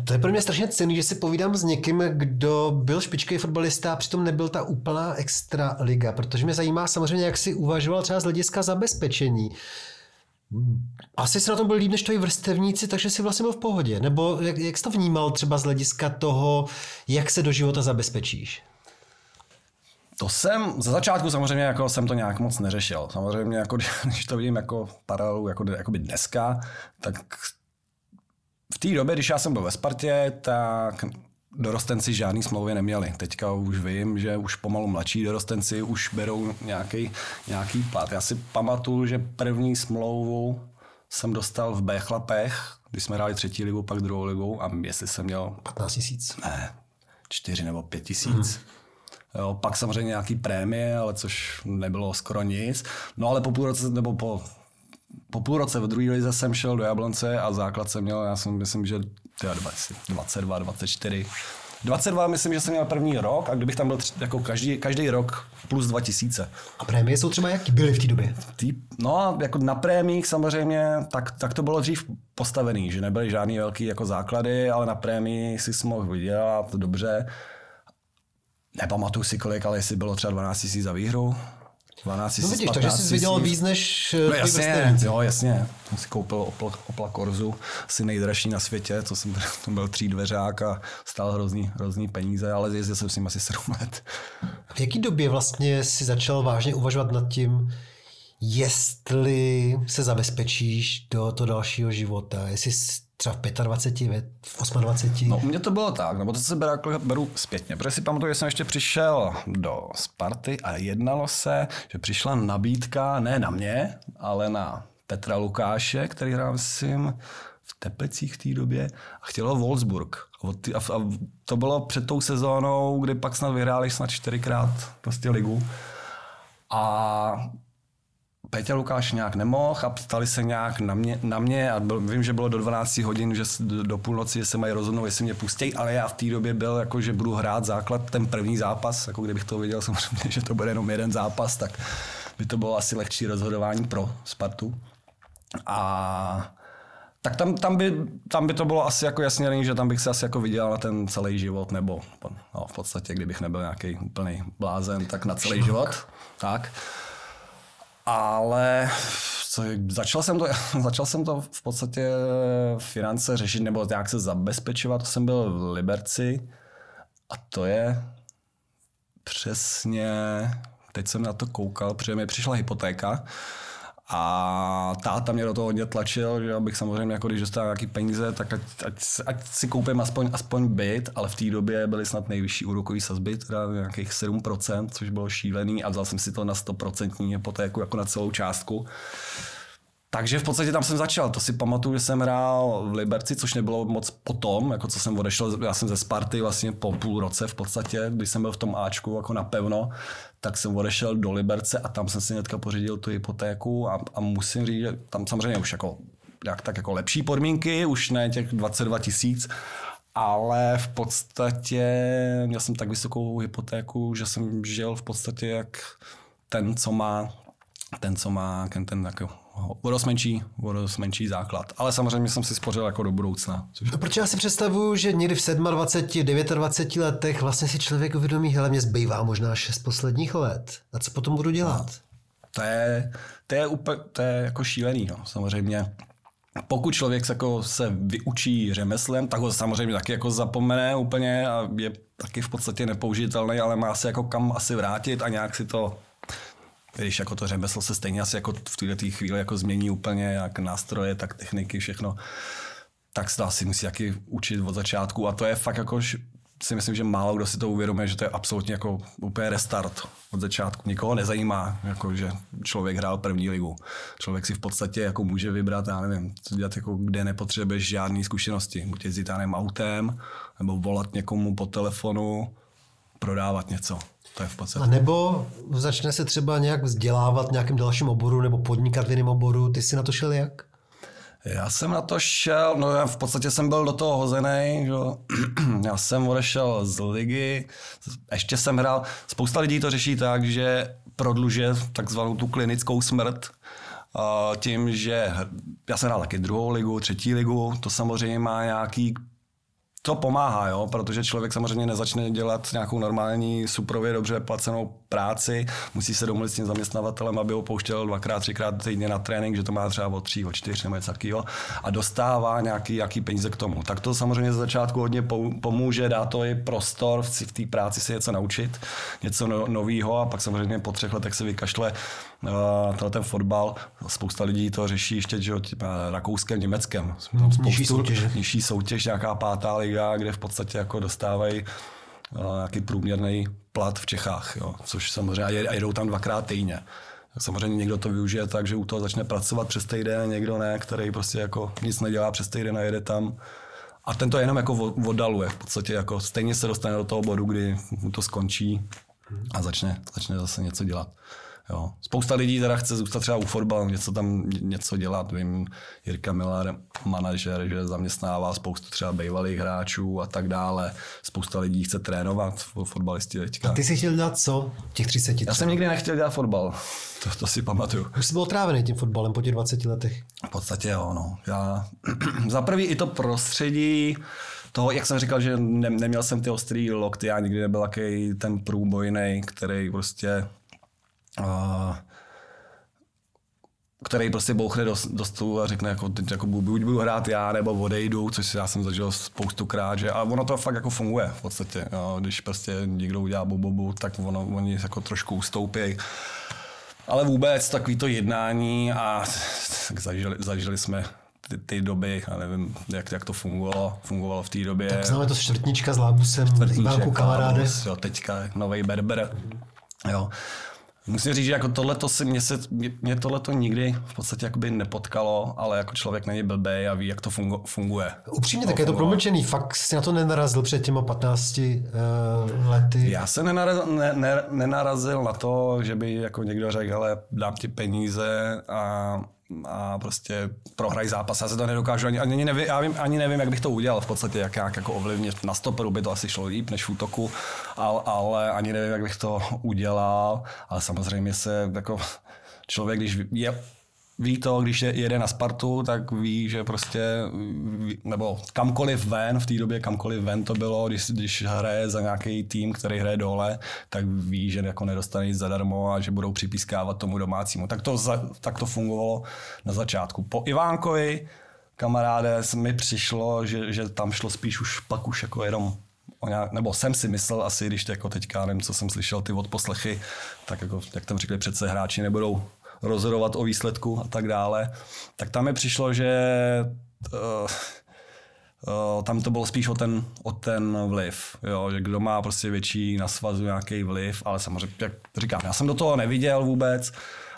To je pro mě strašně cený, že si povídám s někým, kdo byl špičkový fotbalista a přitom nebyl ta úplná extra liga, protože mě zajímá samozřejmě, jak si uvažoval třeba z hlediska zabezpečení. Asi se na tom byl líp než tvoji vrstevníci, takže si vlastně byl v pohodě. Nebo jak, jak jsi to vnímal třeba z hlediska toho, jak se do života zabezpečíš? To jsem, za začátku samozřejmě jako jsem to nějak moc neřešil. Samozřejmě, jako, když to vidím jako paralelu jako, jako by dneska, tak v té době, když já jsem byl ve Spartě, tak dorostenci žádný smlouvy neměli. Teďka už vím, že už pomalu mladší dorostenci už berou nějaký, nějaký plat. Já si pamatuju, že první smlouvu jsem dostal v B chlapech, když jsme hráli třetí ligu, pak druhou ligu a jestli jsem měl... 15 tisíc. Ne, čtyři nebo pět tisíc. Hmm. Jo, pak samozřejmě nějaký prémie, ale což nebylo skoro nic. No ale po půl roce, nebo po, po půl roce v druhé lize jsem šel do Jablonce a základ jsem měl, já jsem myslím, že 22, 24. 22 myslím, že jsem měl první rok a kdybych tam byl tři, jako každý, každý rok plus 2000. A prémie jsou třeba jaký byly v té době? Tý, no, jako na prémiích samozřejmě, tak, tak to bylo dřív postavený, že nebyly žádný velký jako základy, ale na prémii si mohl vydělat dobře. Nepamatuju si kolik, ale jestli bylo třeba 12 000 za výhru. 12 no vidíš, takže jsi viděl víc než no, jasně, jo, jasně. Jsem si koupil Opel, Opel Corzu, asi nejdražší na světě, to jsem to byl tří dveřák a stál hrozný, hrozný peníze, ale jezdil jsem s ním asi 7 let. V jaký době vlastně si začal vážně uvažovat nad tím, jestli se zabezpečíš do toho dalšího života, jestli třeba v 25, v 28? No, u mě to bylo tak, nebo to se beru, jako beru zpětně, protože si pamatuju, že jsem ještě přišel do Sparty a jednalo se, že přišla nabídka ne na mě, ale na Petra Lukáše, který hrál, myslím, v Teplicích v té době a chtělo Wolfsburg. A, a to bylo před tou sezónou, kdy pak snad vyhráli snad čtyřikrát prostě ligu. A Peťa Lukáš nějak nemohl a ptali se nějak na mě, na mě a byl, vím, že bylo do 12 hodin, že do, do půlnoci, že se mají rozhodnout, jestli mě pustí, ale já v té době byl, jako, že budu hrát základ ten první zápas, jako kdybych to viděl samozřejmě, že to bude jenom jeden zápas, tak by to bylo asi lehčí rozhodování pro Spartu. A tak tam, tam, by, tam by to bylo asi jako jasně, že tam bych se asi jako viděl na ten celý život, nebo no, v podstatě, kdybych nebyl nějaký úplný blázen, tak na celý život. Tak. Ale co, začal, jsem to, začal jsem to v podstatě finance řešit nebo nějak se zabezpečovat. To jsem byl v Liberci a to je přesně, teď jsem na to koukal, protože mi přišla hypotéka a táta mě do toho hodně tlačil, že abych samozřejmě, jako když dostal nějaký peníze, tak ať, ať, ať si koupím aspoň, aspoň byt, ale v té době byly snad nejvyšší úrokový sazby, teda nějakých 7%, což bylo šílený a vzal jsem si to na 100% hypotéku jako na celou částku. Takže v podstatě tam jsem začal. To si pamatuju, že jsem hrál v Liberci, což nebylo moc potom, jako co jsem odešel. Já jsem ze Sparty vlastně po půl roce v podstatě, když jsem byl v tom Ačku jako napevno, tak jsem odešel do Liberce a tam jsem si hnedka pořídil tu hypotéku a, a musím říct, že tam samozřejmě už jako, jak tak jako lepší podmínky, už ne těch 22 tisíc, ale v podstatě měl jsem tak vysokou hypotéku, že jsem žil v podstatě jak ten, co má ten, co má ten, ten jako vodosmenší, vodosmenší základ. Ale samozřejmě jsem si spořil jako do budoucna. Což... No, protože já si představuju, že někdy v 27, 29 letech vlastně si člověk uvědomí, hele, mě zbývá možná 6 posledních let. A co potom budu dělat? No, to je, to je, úplně, to je jako šílený, no. samozřejmě. Pokud člověk se, jako se vyučí řemeslem, tak ho samozřejmě taky jako zapomene úplně a je taky v podstatě nepoužitelný, ale má se jako kam asi vrátit a nějak si to když jako to řemeslo se stejně asi jako v této chvíli jako změní úplně, jak nástroje, tak techniky, všechno, tak se to asi musí taky učit od začátku a to je fakt jako si myslím, že málo kdo si to uvědomuje, že to je absolutně jako úplně restart od začátku. Nikoho nezajímá, jako že člověk hrál první ligu. Člověk si v podstatě jako může vybrat, já nevím, co dělat, jako kde nepotřebuješ žádné zkušenosti. Buď jezdit autem, nebo volat někomu po telefonu, prodávat něco. To je v podstatě. A nebo začne se třeba nějak vzdělávat v nějakém dalším oboru nebo podnikat v jiném oboru. Ty jsi na to šel jak? Já jsem na to šel, no já v podstatě jsem byl do toho hozený, že? já jsem odešel z ligy, ještě jsem hrál, spousta lidí to řeší tak, že prodluže takzvanou tu klinickou smrt, tím, že já jsem hrál taky druhou ligu, třetí ligu, to samozřejmě má nějaký to pomáhá, jo, protože člověk samozřejmě nezačne dělat nějakou normální, suprově dobře placenou práci, musí se domluvit s tím zaměstnavatelem, aby ho pouštěl dvakrát, třikrát týdně na trénink, že to má třeba o tři, o čtyři nebo něco takového a dostává nějaký, nějaký peníze k tomu. Tak to samozřejmě ze začátku hodně pomůže, dá to i prostor v té práci si něco naučit, něco no, nového a pak samozřejmě po třech letech se vykašle uh, tenhle ten fotbal. Spousta lidí to řeší ještě že, Rakouskem, Německem. Tam spoustu, nižší soutěž. Nižší soutěž, nějaká pátá liga, kde v podstatě jako dostávají uh, nějaký průměrný plat v Čechách, jo, což samozřejmě a jedou tam dvakrát týdně. Samozřejmě někdo to využije tak, že u toho začne pracovat přes týden, někdo ne, který prostě jako nic nedělá přes týden a jede tam. A ten to jenom jako oddaluje. V podstatě jako stejně se dostane do toho bodu, kdy mu to skončí a začne, začne zase něco dělat. Jo. Spousta lidí teda chce zůstat třeba u fotbalu, něco tam něco dělat. Vím, Jirka Miller, manažer, že zaměstnává spoustu třeba bývalých hráčů a tak dále. Spousta lidí chce trénovat, fotbalisti teďka. A ty jsi chtěl dělat co? Těch 30 Já jsem nikdy nechtěl dělat fotbal. To, to si pamatuju. Už jsi byl trávený tím fotbalem po těch 20 letech. V podstatě jo, no. Já za prvý i to prostředí, toho, jak jsem říkal, že ne, neměl jsem ty ostrý lokty, já nikdy nebyl takový ten průbojný, který prostě uh, který prostě bouchne do, do stolu a řekne, jako, teď jako buď budu hrát já, nebo odejdu, což já jsem zažil spoustukrát, že, a ono to fakt jako funguje v podstatě. Jo. Když prostě někdo udělá bobobu, tak ono, oni jako trošku ustoupí. Ale vůbec takový to jednání a tak zažili, zažili jsme ty, ty doby, já nevím, jak, jak to fungovalo, fungovalo v té době. Tak známe to čtvrtnička s Lábusem, Ivánku Kamaráde. Jo, teďka nový Berber. Jo. Musím říct, že jako tohleto si, mě, se, mě, mě tohleto nikdy v podstatě jakoby nepotkalo, ale jako člověk není blbý a ví, jak to fungu, funguje. Upřímně, tak je to promlčený. Fakt si na to nenarazil před těma 15 uh, eh, lety. Já se nenarazil, ne, ne, nenarazil na to, že by jako někdo řekl, ale dám ti peníze a a prostě prohraj zápas. Já se to nedokážu ani, ani, nevím, já vím, ani nevím, jak bych to udělal v podstatě, jak, jak jako ovlivnit. Na stoperu by to asi šlo líp než v útoku, ale, ale ani nevím, jak bych to udělal. Ale samozřejmě se jako člověk, když je ví to, když jede na Spartu, tak ví, že prostě, nebo kamkoliv ven, v té době kamkoliv ven to bylo, když, když hraje za nějaký tým, který hraje dole, tak ví, že jako nedostane nic zadarmo a že budou připískávat tomu domácímu. Tak to, za, tak to fungovalo na začátku. Po Ivánkovi, kamaráde, mi přišlo, že, že tam šlo spíš už pak už jako jenom nějak, nebo jsem si myslel asi, když jako teďka, nevím, co jsem slyšel, ty odposlechy, tak jako, jak tam řekli, přece hráči nebudou rozhodovat o výsledku a tak dále, tak tam mi přišlo, že uh, uh, tam to bylo spíš o ten, o ten vliv, jo, že kdo má prostě větší na svazu nějaký vliv, ale samozřejmě, jak říkám, já jsem do toho neviděl vůbec,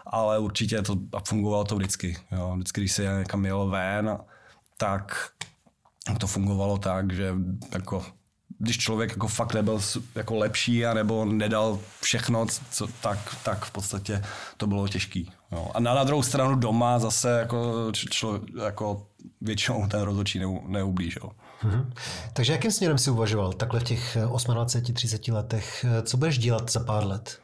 ale určitě to a fungovalo to vždycky. Jo. Vždycky, když se někam jelo ven, tak to fungovalo tak, že jako když člověk jako fakt nebyl jako lepší a nebo nedal všechno, co, tak, tak v podstatě to bylo těžký. Jo. A na, na druhou stranu doma zase jako, člo, jako většinou ten rozhodčí ne, neublížil. Mm-hmm. Takže jakým směrem si uvažoval takhle v těch 28-30 letech? Co budeš dělat za pár let?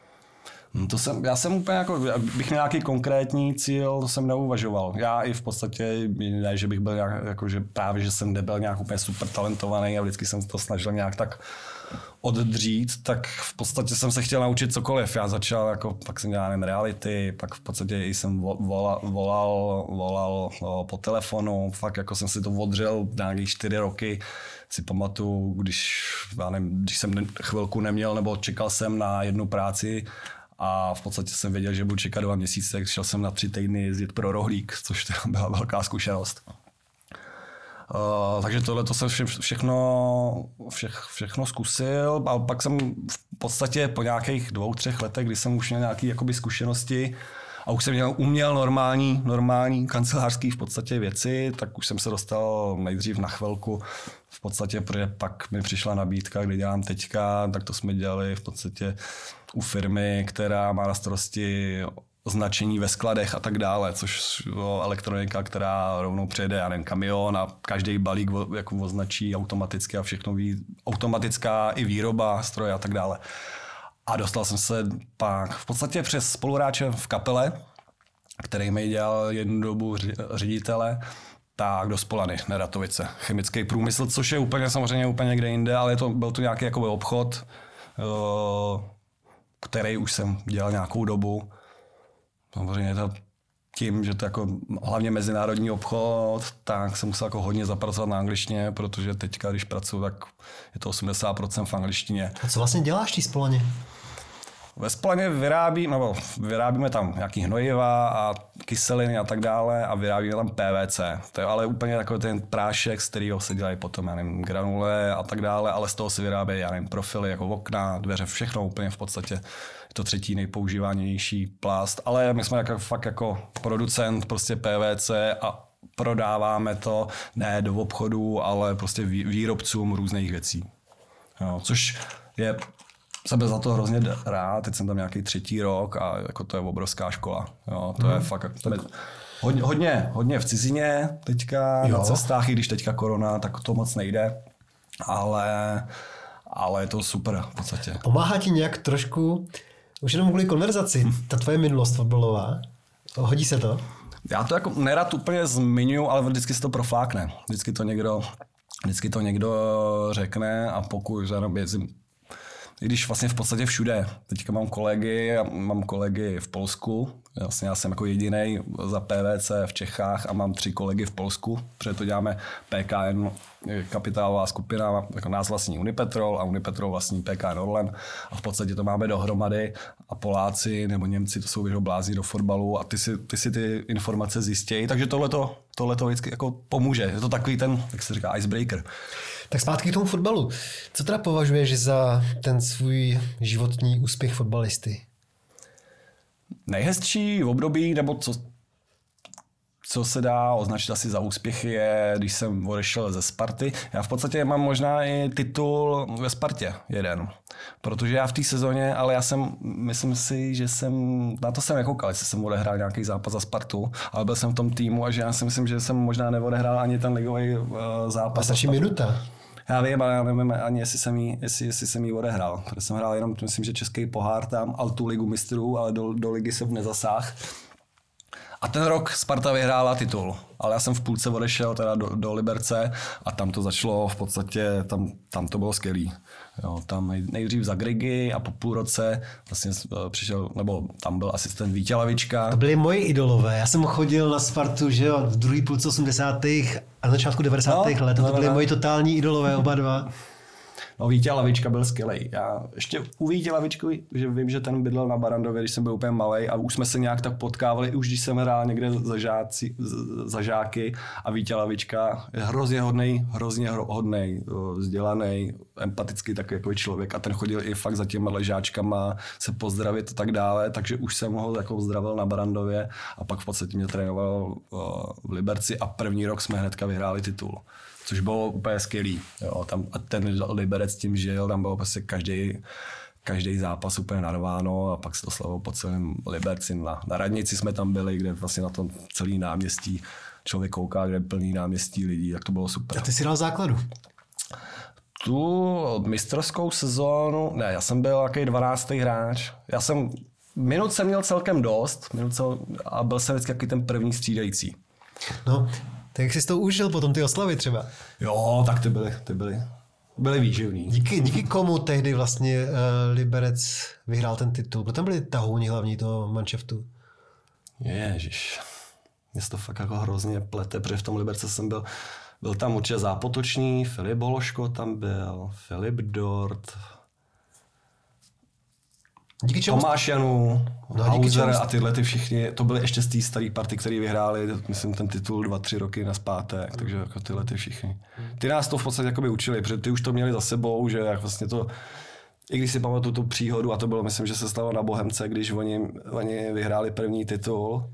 No to jsem, já jsem úplně jako, bych měl nějaký konkrétní cíl, to jsem neuvažoval. Já i v podstatě, ne, že bych byl nějak, jako, že právě, že jsem nebyl nějak úplně super talentovaný a vždycky jsem to snažil nějak tak oddřít, tak v podstatě jsem se chtěl naučit cokoliv. Já začal, jako, pak jsem dělal reality, pak v podstatě jsem volal, volal, volal po telefonu, fakt jako jsem si to odřel nějakých čtyři roky. Si pamatuju, když, já nevím, když jsem chvilku neměl nebo čekal jsem na jednu práci, a v podstatě jsem věděl, že budu čekat dva měsíce, tak šel jsem na tři týdny jezdit pro rohlík, což byla velká zkušenost. Uh, takže tohle to jsem vše, všechno, vše, všechno zkusil a pak jsem v podstatě po nějakých dvou, třech letech, kdy jsem už měl nějaké zkušenosti a už jsem měl, uměl normální, normální kancelářský v podstatě věci, tak už jsem se dostal nejdřív na chvilku v podstatě, protože pak mi přišla nabídka, kde dělám teďka, tak to jsme dělali v podstatě u firmy, která má na starosti značení ve skladech a tak dále, což jo, elektronika, která rovnou přejede, já nevím, kamion a každý balík jako označí automaticky a všechno ví, automatická i výroba stroje a tak dále. A dostal jsem se pak v podstatě přes spoluhráče v kapele, který mi dělal jednu dobu ředitele, tak do Spolany, Neratovice. Chemický průmysl, což je úplně samozřejmě úplně někde jinde, ale je to, byl to nějaký jako obchod, uh, který už jsem dělal nějakou dobu. Samozřejmě to tím, že to jako hlavně mezinárodní obchod, tak jsem musel jako hodně zapracovat na angličtině, protože teďka, když pracuji, tak je to 80% v angličtině. A co vlastně děláš ty Spolaně? Ve Splaně vyrábí, nebo vyrábíme tam nějaký hnojiva a kyseliny a tak dále a vyrábíme tam PVC. To je ale úplně takový ten prášek, z kterého se dělají potom, já nevím, granule a tak dále, ale z toho se vyrábějí, já nevím, profily jako okna, dveře, všechno úplně v podstatě. Je to třetí nejpoužívanější plast, ale my jsme jako, fakt jako producent prostě PVC a prodáváme to ne do obchodu, ale prostě výrobcům různých věcí. Jo, což je jsem byl za to hrozně rád, teď jsem tam nějaký třetí rok a jako to je obrovská škola. Jo, to mm. je mhm. fakt tak. hodně, hodně, hodně v cizině teďka jo. na cestách, i když teďka korona, tak to moc nejde, ale, ale je to super v podstatě. Pomáhá ti nějak trošku, už jenom kvůli konverzaci, ta tvoje minulost fotbalová, hodí se to? Já to jako nerad úplně zmiňuji, ale vždycky se to proflákne. Vždycky to někdo, vždycky to někdo řekne a pokud i když vlastně v podstatě všude. Teďka mám kolegy, mám kolegy v Polsku, vlastně já jsem jako jediný za PVC v Čechách a mám tři kolegy v Polsku, protože to děláme PKN, kapitálová skupina, jako nás vlastní Unipetrol a Unipetrol vlastní PKN Orlen a v podstatě to máme dohromady a Poláci nebo Němci to jsou blází do fotbalu a ty si, ty si ty informace zjistějí, takže tohle to vždycky jako pomůže. Je to takový ten, jak se říká, icebreaker. Tak zpátky k tomu fotbalu. Co teda považuješ za ten svůj životní úspěch fotbalisty? Nejhezčí období, nebo co, co se dá označit asi za úspěchy, je, když jsem odešel ze Sparty. Já v podstatě mám možná i titul ve Spartě jeden. Protože já v té sezóně, ale já jsem, myslím si, že jsem, na to jsem nekoukal, jestli jsem odehrál nějaký zápas za Spartu, ale byl jsem v tom týmu a že já si myslím, že jsem možná neodehrál ani ten ligový uh, zápas. A stačí minuta. Já vím, ale já nevím ani, jestli jsem jí, jestli, jestli jsem jí odehrál. Protože jsem hrál jenom, myslím, že český pohár tam, ale tu ligu mistrů, ale do, do ligy jsem nezasáhl. A ten rok Sparta vyhrála titul, ale já jsem v půlce odešel teda do, do Liberce a tam to začalo v podstatě, tam, tam to bylo skvělý. Jo, tam nejdřív za Grigy a po půl roce vlastně eh, přišel, nebo tam byl asistent Vítě Lavička. To byli moji idolové. Já jsem chodil na Spartu, že jo, v druhý půlce 80. a začátku 90. No, let. To, no, to byli no. moji totální idolové oba dva. No Vítě Lavička byl skvělý. Já ještě u Vítě že vím, že ten bydlel na Barandově, když jsem byl úplně malý a už jsme se nějak tak potkávali, už když jsem hrál někde za, žáci, za žáky. A Vítě Lavička je hrozně hodný, hrozně hodný, vzdělaný, empatický takový jako člověk. A ten chodil i fakt za těma ležáčkama se pozdravit a tak dále, takže už jsem ho jako zdravil na Barandově a pak v podstatě mě trénoval v Liberci a první rok jsme hnedka vyhráli titul což bylo úplně skvělý. Jo, tam, a ten Liberec tím žil, tam bylo prostě každý každý zápas úplně narváno a pak se to slavilo po celém Liberci. Na, na radnici jsme tam byli, kde vlastně na tom celý náměstí člověk kouká, kde je plný náměstí lidí, tak to bylo super. A ty jsi dal základu? Tu mistrovskou sezónu, ne, já jsem byl nějaký 12. hráč. Já jsem, minut jsem měl celkem dost minut cel, a byl jsem vždycky ten první střídající. No, tak jak jsi to užil potom ty oslavy třeba? Jo, tak ty byly, ty byly, byly výživný. Díky, díky komu tehdy vlastně uh, Liberec vyhrál ten titul? Kdo tam byli tahouni hlavní toho manšaftu? Ježiš, mě to fakt jako hrozně plete, protože v tom Liberce jsem byl, byl tam určitě zápotočný, Filip Hološko tam byl, Filip Dort, Díky čemu? Tomáš Janu, no, Hauser a tyhle ty všichni, to byly ještě z té staré party, které vyhráli, myslím, ten titul dva, tři roky na zpátek, takže jako tyhle ty všichni. Ty nás to v podstatě jakoby učili, protože ty už to měli za sebou, že jak vlastně to, i když si pamatuju tu příhodu, a to bylo, myslím, že se stalo na Bohemce, když oni, oni vyhráli první titul,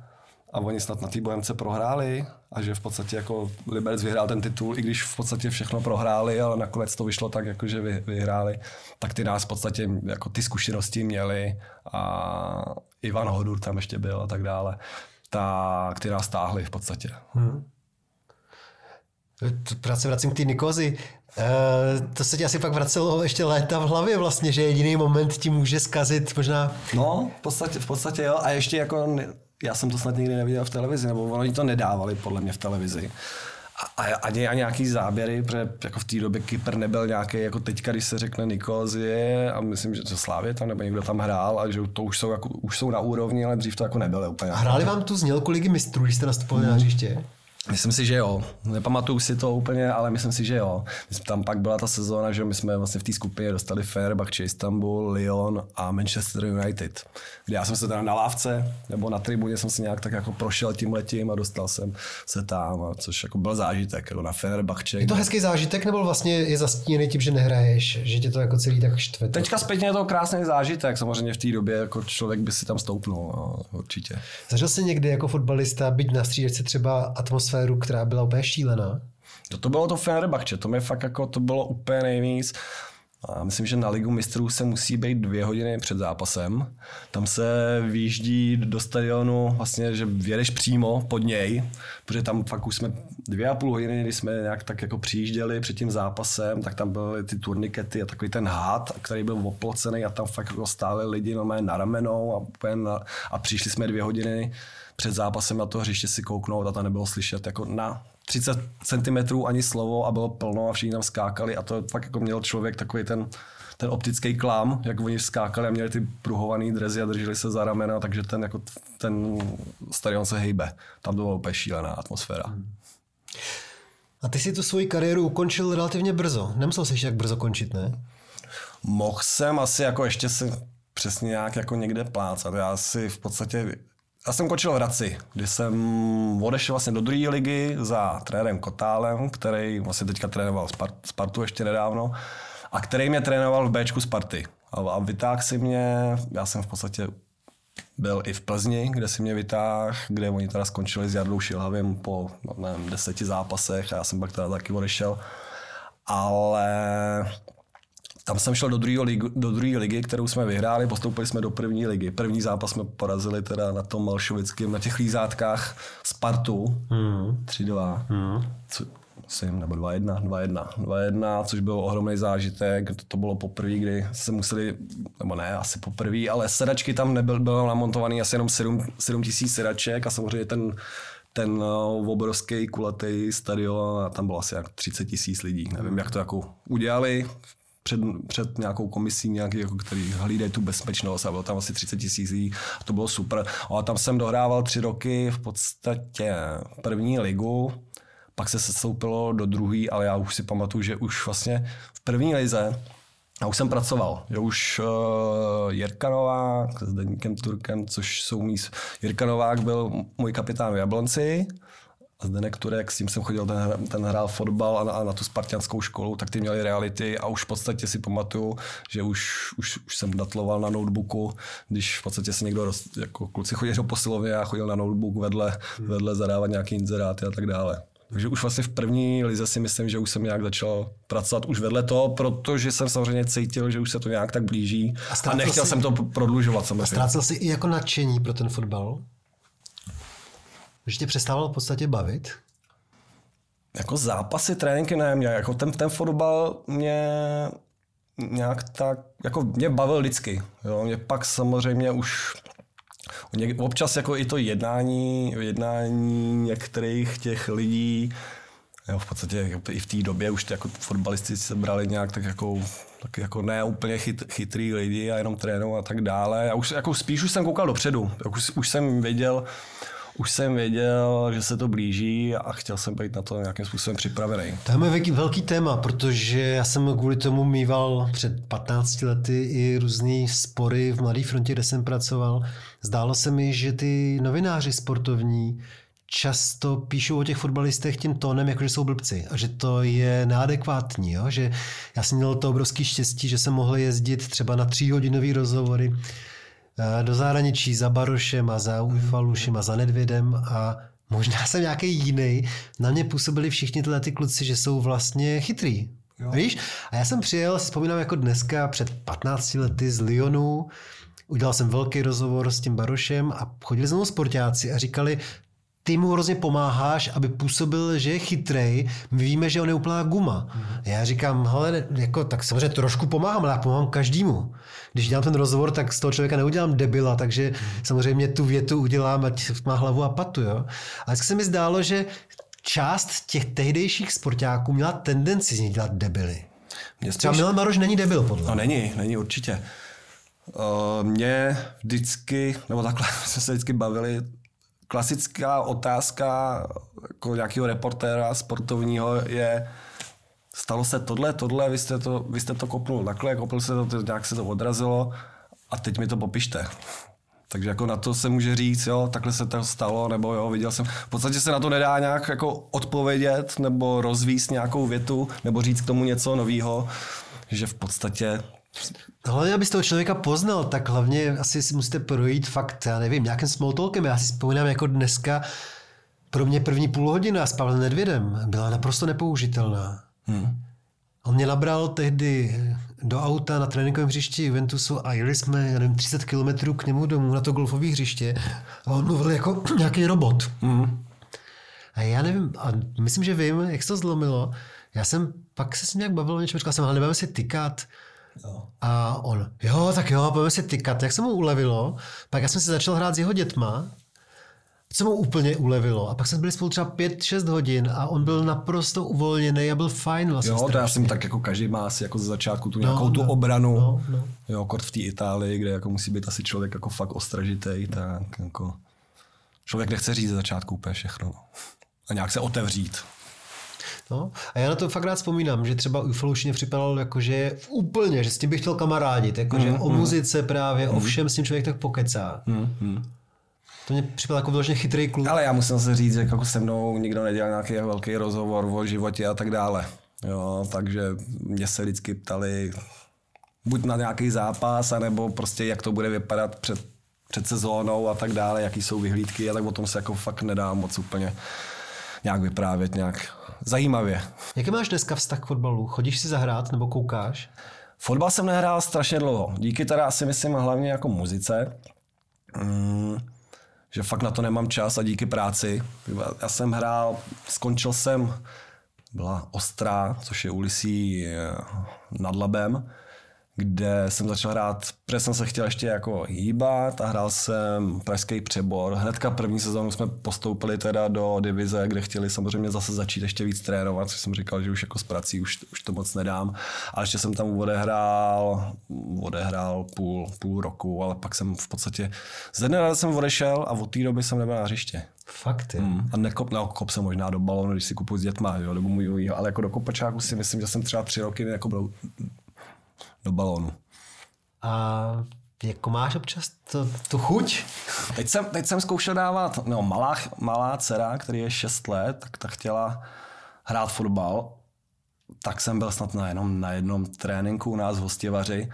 a oni snad na té Bohemce prohráli a že v podstatě jako Liberec vyhrál ten titul, i když v podstatě všechno prohráli, ale nakonec to vyšlo tak, jako že vy, vyhráli, tak ty nás v podstatě jako ty zkušenosti měli a Ivan Hodur tam ještě byl a tak dále, tak ty nás stáhli v podstatě. Hmm. Právě se vracím k té Nikozi. Uh, to se ti asi pak vracelo ještě léta v hlavě vlastně, že jediný moment ti může zkazit možná... No, v podstatě, v podstatě jo. A ještě jako já jsem to snad nikdy neviděl v televizi, nebo oni to nedávali podle mě v televizi. a, ani, a nějaký záběry, protože jako v té době Kypr nebyl nějaký, jako teďka, když se řekne Nikozie a myslím, že Slávě tam nebo někdo tam hrál a že to už jsou, jako, už jsou na úrovni, ale dřív to jako nebylo úplně. A hráli vám tu znělku ligy mistrů, když jste nastupovali mm. na hřiště? Myslím si, že jo. Nepamatuju si to úplně, ale myslím si, že jo. Tam pak byla ta sezóna, že my jsme vlastně v té skupině dostali Fenerbahce, Istanbul, Lyon a Manchester United. Kde já jsem se teda na lávce nebo na tribuně jsem si nějak tak jako prošel tím letím a dostal jsem se tam, což jako byl zážitek jako na Fenerbahce. Je to hezký zážitek nebo vlastně je zastíněný tím, že nehraješ, že tě to jako celý tak štve? Teďka zpětně je to krásný zážitek, samozřejmě v té době jako člověk by si tam stoupnul, no, určitě. Zažil jsi někdy jako fotbalista být na střídačce třeba atmosféru atmosféru, která byla úplně šílená. To, to bylo to Fenerbahce, to mi fakt jako, to bylo úplně nejvíc. A myslím, že na Ligu mistrů se musí být dvě hodiny před zápasem. Tam se vyjíždí do stadionu, vlastně, že vědeš přímo pod něj, protože tam fakt už jsme dvě a půl hodiny, když jsme nějak tak jako přijížděli před tím zápasem, tak tam byly ty turnikety a takový ten hád, který byl oplocený a tam fakt jako stáli lidi na ramenou a, a přišli jsme dvě hodiny před zápasem na to hřiště si kouknout a to nebylo slyšet jako na 30 cm ani slovo a bylo plno a všichni tam skákali a to fakt jako měl člověk takový ten, ten optický klám, jak oni skákali a měli ty pruhovaný drezy a drželi se za ramena, takže ten, jako ten stadion se hejbe. Tam byla úplně šílená atmosféra. A ty si tu svoji kariéru ukončil relativně brzo. Nemusel jsi jak brzo končit, ne? Mohl jsem asi jako ještě se přesně nějak jako někde plácat. Já si v podstatě já jsem končil v Hradci, kdy jsem odešel vlastně do druhé ligy za trenérem Kotálem, který vlastně teďka trénoval Spartu ještě nedávno a který mě trénoval v Bčku Sparty. A, a vytáhl si mě, já jsem v podstatě byl i v Plzni, kde si mě vytáhl, kde oni teda skončili s Jardou Šilhavým po no, nevím, deseti zápasech a já jsem pak teda taky odešel. Ale tam jsem šel do druhé ligy, do druhé ligy, kterou jsme vyhráli, postoupili jsme do první ligy. První zápas jsme porazili teda na tom Malšovickém, na těch lízátkách Spartu. Mm. 3-2. Mm. Co, myslím, nebo 2-1, 2-1, 2-1, což byl ohromný zážitek. To, to bylo poprvé, kdy se museli, nebo ne, asi poprvé, ale sedačky tam nebyl, bylo namontovaný asi jenom 7, 7 tisíc sedaček a samozřejmě ten ten uh, obrovský kulatý stadion a tam bylo asi jak 30 tisíc lidí. Nevím, jak to jako udělali před, před nějakou komisí, nějaký, jako, který hlídají tu bezpečnost a bylo tam asi 30 tisíc a to bylo super. A tam jsem dohrával tři roky v podstatě první ligu, pak se sestoupilo do druhé, ale já už si pamatuju, že už vlastně v první lize a už jsem pracoval, že už uh, Jirka Novák s Deníkem Turkem, což jsou mý... Jirka Novák byl můj kapitán v Jablonci, a Zdenek Turek, s tím jsem chodil, ten, ten hrál fotbal a na, a na tu spartianskou školu, tak ty měli reality a už v podstatě si pamatuju, že už, už, už jsem datloval na notebooku, když v podstatě se někdo, roz, jako kluci chodili do posilovny a chodil na notebook vedle, hmm. vedle zadávat nějaký inzeráty a tak dále. Takže už vlastně v první lize si myslím, že už jsem nějak začal pracovat už vedle toho, protože jsem samozřejmě cítil, že už se to nějak tak blíží a, a nechtěl si, jsem to prodlužovat samozřejmě. A ztrácel jsi i jako nadšení pro ten fotbal? Že tě přestával v podstatě bavit? Jako zápasy, tréninky ne, mě, jako ten, ten fotbal mě nějak tak, jako mě bavil vždycky. Jo. Mě pak samozřejmě už občas jako i to jednání, jednání některých těch lidí, jo, v podstatě i v té době už ty jako fotbalisti se brali nějak tak jako, tak jako ne úplně chyt, chytrý lidi a jenom trénou a tak dále. Já už, jako spíš už jsem koukal dopředu, už, už jsem věděl, už jsem věděl, že se to blíží a chtěl jsem být na to nějakým způsobem připravený. To je velký, velký téma, protože já jsem kvůli tomu mýval před 15 lety i různé spory v Mladé frontě, kde jsem pracoval. Zdálo se mi, že ty novináři sportovní často píšou o těch fotbalistech tím tónem, jako že jsou blbci a že to je neadekvátní. Jo? Že já jsem měl to obrovský štěstí, že jsem mohl jezdit třeba na tříhodinový rozhovory do zahraničí za Barošem a za Ujfalušem a za Nedvědem a možná jsem nějaký jiný. Na mě působili všichni tyhle ty kluci, že jsou vlastně chytrý. Jo. Víš? A já jsem přijel, si vzpomínám jako dneska, před 15 lety z Lyonu, udělal jsem velký rozhovor s tím Barošem a chodili za mnou sportáci a říkali, ty mu hrozně pomáháš, aby působil, že je chytrej. My víme, že on je úplná guma. Mm-hmm. Já říkám, hele, jako, tak samozřejmě trošku pomáhám, ale já pomáhám každému. Když dělám ten rozhovor, tak z toho člověka neudělám debila, takže mm-hmm. samozřejmě tu větu udělám, ať má hlavu a patu. Jo? Ale se mi zdálo, že část těch tehdejších sportáků měla tendenci z nich dělat debily. Mě Třeba spíš, Milan Maroš není debil, podle no mě. není, není určitě. Uh, mě vždycky, nebo takhle jsme se vždycky bavili, klasická otázka jako nějakého reportéra sportovního je, stalo se tohle, tohle, vy jste to, vy jste to kopnul takhle, kopnul se to, nějak se to odrazilo a teď mi to popište. Takže jako na to se může říct, jo, takhle se to stalo, nebo jo, viděl jsem. V podstatě se na to nedá nějak jako odpovědět, nebo rozvíst nějakou větu, nebo říct k tomu něco nového, že v podstatě Hlavně, abyste toho člověka poznal, tak hlavně asi si musíte projít fakt, já nevím, nějakým small talkem. Já si vzpomínám jako dneska, pro mě první půl hodina s Pavlem Nedvědem byla naprosto nepoužitelná. Hmm. On mě nabral tehdy do auta na tréninkovém hřišti Juventusu a jeli jsme, já nevím, 30 kilometrů k němu domů na to golfové hřiště a on mluvil jako nějaký robot. Hmm. A já nevím, a myslím, že vím, jak se to zlomilo. Já jsem pak se s ním nějak bavil o něčem, říkal jsem, ale nebudeme si tykat. A on, jo, tak jo, budeme si tykat. Jak se mu ulevilo, pak já jsem si začal hrát s jeho dětma, co mu úplně ulevilo. A pak jsme byli spolu třeba 5-6 hodin a on byl naprosto uvolněný a byl fajn vlastně. Jo, to já strašně. jsem tak jako každý má asi jako ze začátku tu nějakou tu no, obranu. no, no. Jo, kort v té Itálii, kde jako musí být asi člověk jako fakt ostražitej, tak jako člověk nechce říct ze začátku úplně všechno. no. A nějak se otevřít. No, a já na to fakt rád vzpomínám, že třeba už mě připadalo jako, že úplně, že s tím bych chtěl kamarádit, jako, Mm, že o muzice právě, o všem s tím člověk tak pokecá. Hmm. To mě připadalo jako vyloženě chytrý kluk. Ale já musím se říct, že jako se mnou nikdo nedělal nějaký velký rozhovor o životě a tak dále. Jo, takže mě se vždycky ptali buď na nějaký zápas, anebo prostě jak to bude vypadat před, před sezónou a tak dále, jaký jsou vyhlídky, a tak o tom se jako fakt nedá moc úplně nějak vyprávět nějak zajímavě. Jaký máš dneska vztah k fotbalu? Chodíš si zahrát nebo koukáš? Fotbal jsem nehrál strašně dlouho. Díky teda si myslím hlavně jako muzice. Mm, že fakt na to nemám čas a díky práci. Já jsem hrál, skončil jsem, byla Ostrá, což je ulicí eh, nad Labem, kde jsem začal hrát, protože jsem se chtěl ještě jako hýbat a hrál jsem pražský přebor. Hnedka první sezónu jsme postoupili teda do divize, kde chtěli samozřejmě zase začít ještě víc trénovat, což jsem říkal, že už jako s prací už, už to moc nedám. A ještě jsem tam odehrál, odehrál půl, půl roku, ale pak jsem v podstatě ze dne jsem odešel a od té doby jsem nebyl na hřiště. Fakt je. Mm. A nekop, no, kop jsem možná do balonu, když si kupuji s dětma, jo, nebo můj, ale jako do kopačáku si myslím, že jsem třeba tři roky jako byl do balonu. A jako máš občas to, tu chuť? Teď jsem, teď jsem zkoušel dávat, no malá, malá dcera, který je 6 let, tak ta chtěla hrát fotbal, tak jsem byl snad na jenom na jednom tréninku u nás v Hostivaři,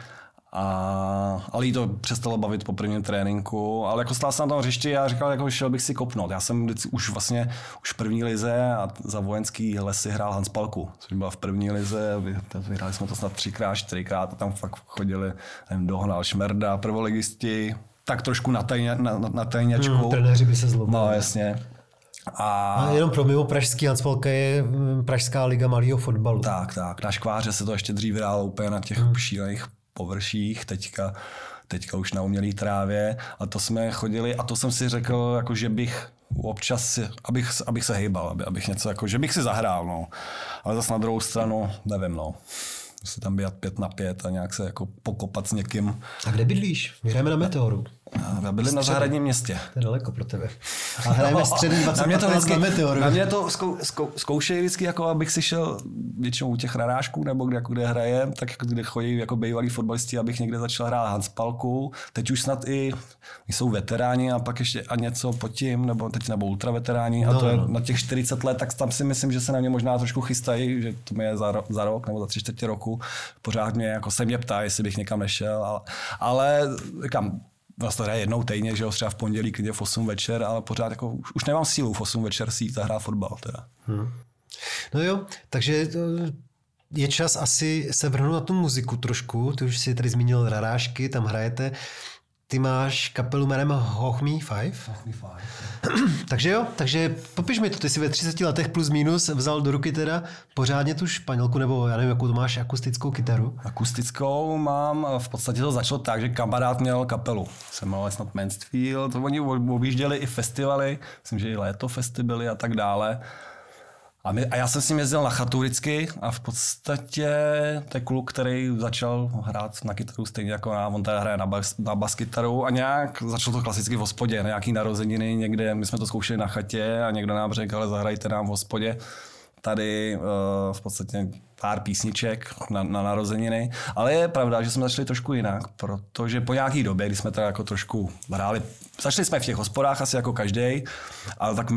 a, ale jí to přestalo bavit po prvním tréninku, ale jako stál jsem na tom hřišti a říkal, jako šel bych si kopnout. Já jsem vždycky, už vlastně už v první lize a za vojenský lesy hrál Hans Palku, což byla v první lize, vy- vyhráli jsme to snad třikrát, čtyřikrát a tam fakt chodili, nevím, dohnal Šmerda, prvoligisti, tak trošku na, tajně, na, na, tajněčku. Hmm, trenéři by se zlomili. No jasně. A, A jenom pro mimo pražský Hansvalka je mm, Pražská liga malého fotbalu. tak, tak. Na škváře se to ještě dřív hrálo úplně na těch hmm. šílených površích, teďka, teďka už na umělý trávě. A to jsme chodili a to jsem si řekl, jako že bych občas, si, abych, abych se hejbal, aby, abych něco, jako, že bych si zahrál, no. Ale zase na druhou stranu, nevím, no. Musí tam být pět na pět a nějak se jako pokopat s někým. A kde bydlíš? My hrajeme na Meteoru. A byli na zahradním městě. To je daleko pro tebe. A hrajeme No, střední 20 na mě to vždycky, na Meteoru. Na mě to zkou, zkou, zkoušejí vždycky, jako abych si šel většinou u těch rarážků, nebo kde, jako kde hraje, tak jako kde chodí jako bývalí fotbalisti, abych někde začal hrát Hanspalku. Teď už snad i jsou veteráni a pak ještě a něco pod tím, nebo teď nebo ultraveteráni a No, to je no. na těch 40 let, tak tam si myslím, že se na mě možná trošku chystají, že to mi je za, ro, za rok nebo za tři čtvrtě roku. Pořád mě jako se mě ptá, jestli bych někam nešel, ale, ale říkám, Vlastně hraje jednou týdně, že jo, třeba v pondělí, klidně v 8 večer, ale pořád jako už, už nemám sílu v 8 večer si jít zahrát fotbal teda. No jo, takže to je čas asi se vrhnout na tu muziku trošku. Ty už si tady zmínil rarážky, tam hrajete. Ty máš kapelu jménem Hoch Me Five. Takže jo, takže popiš mi to, ty jsi ve 30 letech plus minus vzal do ruky teda pořádně tu španělku, nebo já nevím, jakou to máš akustickou kytaru. Akustickou mám, v podstatě to začalo tak, že kamarád měl kapelu. Jsem mal snad Mansfield, oni objížděli i festivaly, myslím, že i léto festivaly a tak dále. A, my, a já jsem s ním jezdil na chatu vždycky a v podstatě je kluk, který začal hrát na kytaru stejně jako já, on teda hraje na bas, na bas kytaru a nějak začal to klasicky v hospodě, na nějaký narozeniny někde, my jsme to zkoušeli na chatě a někdo nám řekl, ale zahrajte nám v hospodě. Tady uh, v podstatě pár písniček na, na narozeniny, ale je pravda, že jsme začali trošku jinak, protože po nějaký době, kdy jsme teda jako trošku hráli, začali jsme v těch hospodách asi jako každý, ale tak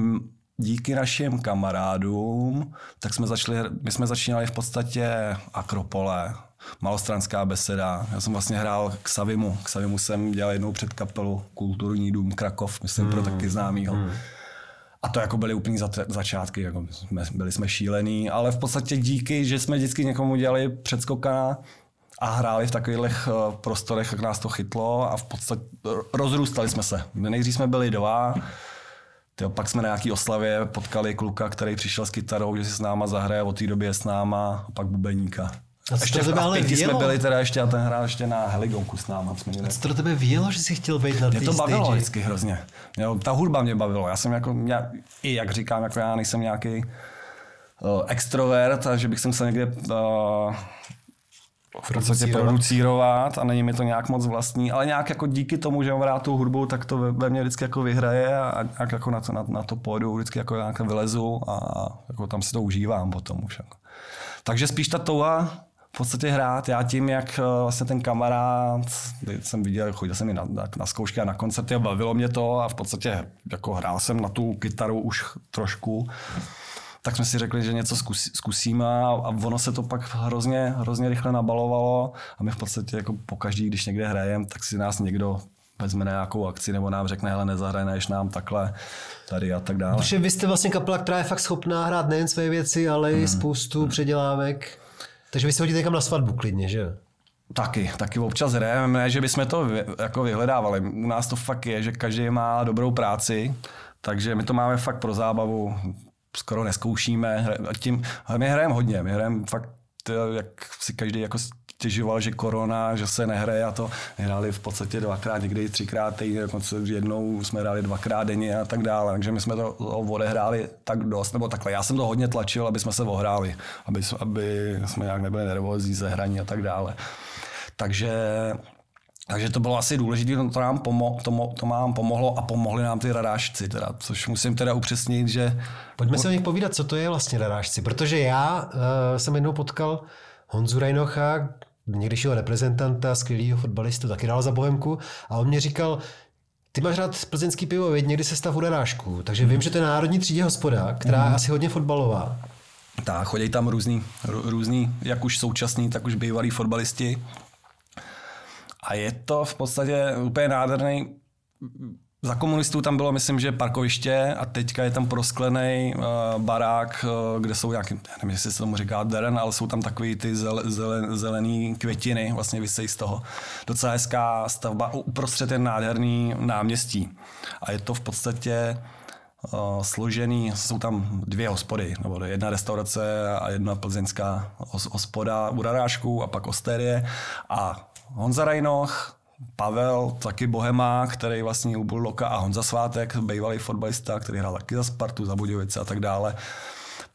díky našim kamarádům, tak jsme začali, my jsme začínali v podstatě Akropole, malostranská beseda. Já jsem vlastně hrál k Savimu. K Savimu jsem dělal jednou před kapelu Kulturní dům Krakov, myslím mm. pro taky známýho. Mm. A to jako byly úplný začátky, jako jsme, byli jsme šílení, ale v podstatě díky, že jsme vždycky někomu dělali předskoka a hráli v takových eh, prostorech, jak nás to chytlo a v podstatě rozrůstali jsme se. Nejdřív jsme byli dva, Tyjo, pak jsme na nějaký oslavě potkali kluka, který přišel s kytarou, že si s náma zahraje, od té doby je s náma, a pak bubeníka. A co ještě to tebe ale jsme byli teda ještě a ten hrál ještě na Heligonku s náma. Jsme měli. A co to tebe vělo, že jsi chtěl být na Mě to bavilo stage? vždycky hrozně. Jo, ta hudba mě bavilo. Já jsem jako, já, i jak říkám, jako já nejsem nějaký uh, extrovert, a že bych se musel někde uh, v podstatě producírovat a není mi to nějak moc vlastní, ale nějak jako díky tomu, že mám rád tu hudbu, tak to ve, mně vždycky jako vyhraje a nějak jako na to, na, na to pódu vždycky jako nějak vylezu a jako tam si to užívám potom už. Jako. Takže spíš ta touha v podstatě hrát. Já tím, jak eh, vlastně ten kamarád, jsem viděl, chodil jsem i na, na, na zkoušky a na koncerty a bavilo mě to a v podstatě jako hrál jsem na tu kytaru už trošku tak jsme si řekli, že něco zkus, zkusíme a, a ono se to pak hrozně, hrozně rychle nabalovalo a my v podstatě jako pokaždý, když někde hrajeme, tak si nás někdo vezme na nějakou akci nebo nám řekne, hele, nezahraješ nám takhle tady a tak dále. Protože vy jste vlastně kapela, která je fakt schopná hrát nejen své věci, ale i hmm. spoustu hmm. předělávek. Takže vy se hodíte někam na svatbu klidně, že Taky, taky občas hrajeme, ne, že bychom to vy, jako vyhledávali. U nás to fakt je, že každý má dobrou práci, takže my to máme fakt pro zábavu skoro neskoušíme. Tím, my hrajeme hodně, my hrajeme fakt, jak si každý jako stěžoval, že korona, že se nehraje a to hráli v podstatě dvakrát, někdy třikrát týdně, dokonce jednou jsme hráli dvakrát denně a tak dále. Takže my jsme to odehráli tak dost, nebo takhle. Já jsem to hodně tlačil, aby jsme se ohráli, aby, aby jsme nějak nebyli nervózní ze hraní a tak dále. Takže takže to bylo asi důležité, to nám, pomo- to, to nám pomohlo a pomohli nám ty radášci, teda, což musím teda upřesnit, že... Pojďme si o nich povídat, co to je vlastně radášci, protože já uh, jsem jednou potkal Honzu Rajnocha, někdejšího reprezentanta, skvělého fotbalistu, taky dál za Bohemku a on mě říkal, ty máš rád plzeňský pivo, věď, někdy se stav u radášku, takže vím, že to je národní třídě hospoda, která je mm. asi hodně fotbalová. Tak, chodí tam různý, různý, jak už současní, tak už bývalí fotbalisti a je to v podstatě úplně nádherný za komunistů tam bylo, myslím, že parkoviště a teďka je tam prosklený uh, barák, uh, kde jsou nějaký, nevím, jestli se tomu říká deren, ale jsou tam takový ty zel, zelen, zelený květiny, vlastně vysejí z toho. Docela hezká stavba, uprostřed je nádherný náměstí. A je to v podstatě uh, složený, jsou tam dvě hospody, nebo jedna restaurace a jedna plzeňská hospoda u Rarášku a pak Osterie. A Honza Rajnoch, Pavel, taky Bohema, který vlastně u Bulldoka a Honza Svátek, bývalý fotbalista, který hrál taky za Spartu, za Budějovice a tak dále,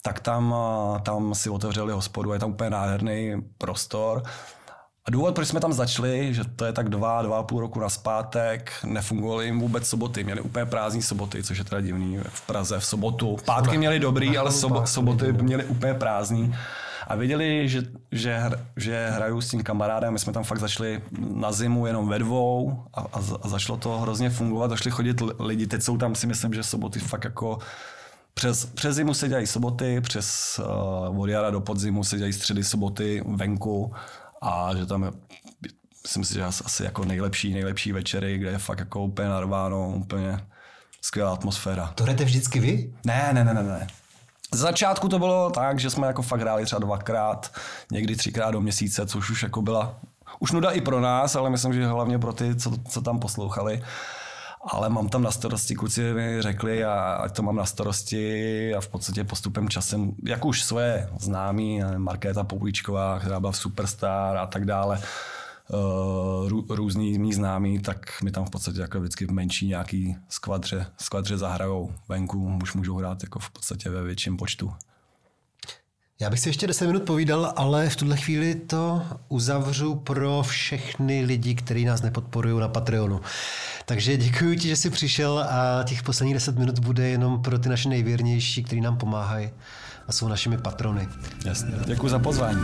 tak tam, tam si otevřeli hospodu, je tam úplně nádherný prostor. A důvod, proč jsme tam začali, že to je tak dva, dva a půl roku na zpátek, nefungovaly jim vůbec soboty, měli úplně prázdní soboty, což je teda divný v Praze v sobotu. Pátky měli dobrý, ale soboty měli úplně prázdní. A věděli, že, že, že hraju s tím kamarádem, my jsme tam fakt začali na zimu jenom ve dvou a, a, a začalo to hrozně fungovat, začali chodit lidi, teď jsou tam si myslím, že soboty fakt jako přes, přes zimu se dělají soboty, přes uh, od jara do podzimu se dělají středy soboty venku a že tam je, myslím si, že asi jako nejlepší, nejlepší večery, kde je fakt jako úplně narváno, úplně skvělá atmosféra. To hrajete vždycky vy? Ne, ne, ne, ne, ne. Z začátku to bylo tak, že jsme jako fakt hráli třeba dvakrát, někdy třikrát do měsíce, což už jako byla už nuda i pro nás, ale myslím, že hlavně pro ty, co, co tam poslouchali. Ale mám tam na starosti, kluci mi řekli, a ať to mám na starosti a v podstatě postupem časem, jak už svoje známí, Markéta Poplíčková, která byla v Superstar a tak dále, rů, různý mý známí, tak mi tam v podstatě jako vždycky v menší nějaký skvadře, skvadře zahrajou venku, už můžou hrát jako v podstatě ve větším počtu. Já bych si ještě 10 minut povídal, ale v tuhle chvíli to uzavřu pro všechny lidi, kteří nás nepodporují na Patreonu. Takže děkuji ti, že jsi přišel a těch posledních 10 minut bude jenom pro ty naše nejvěrnější, kteří nám pomáhají a jsou našimi patrony. Jasně. Děkuji za pozvání.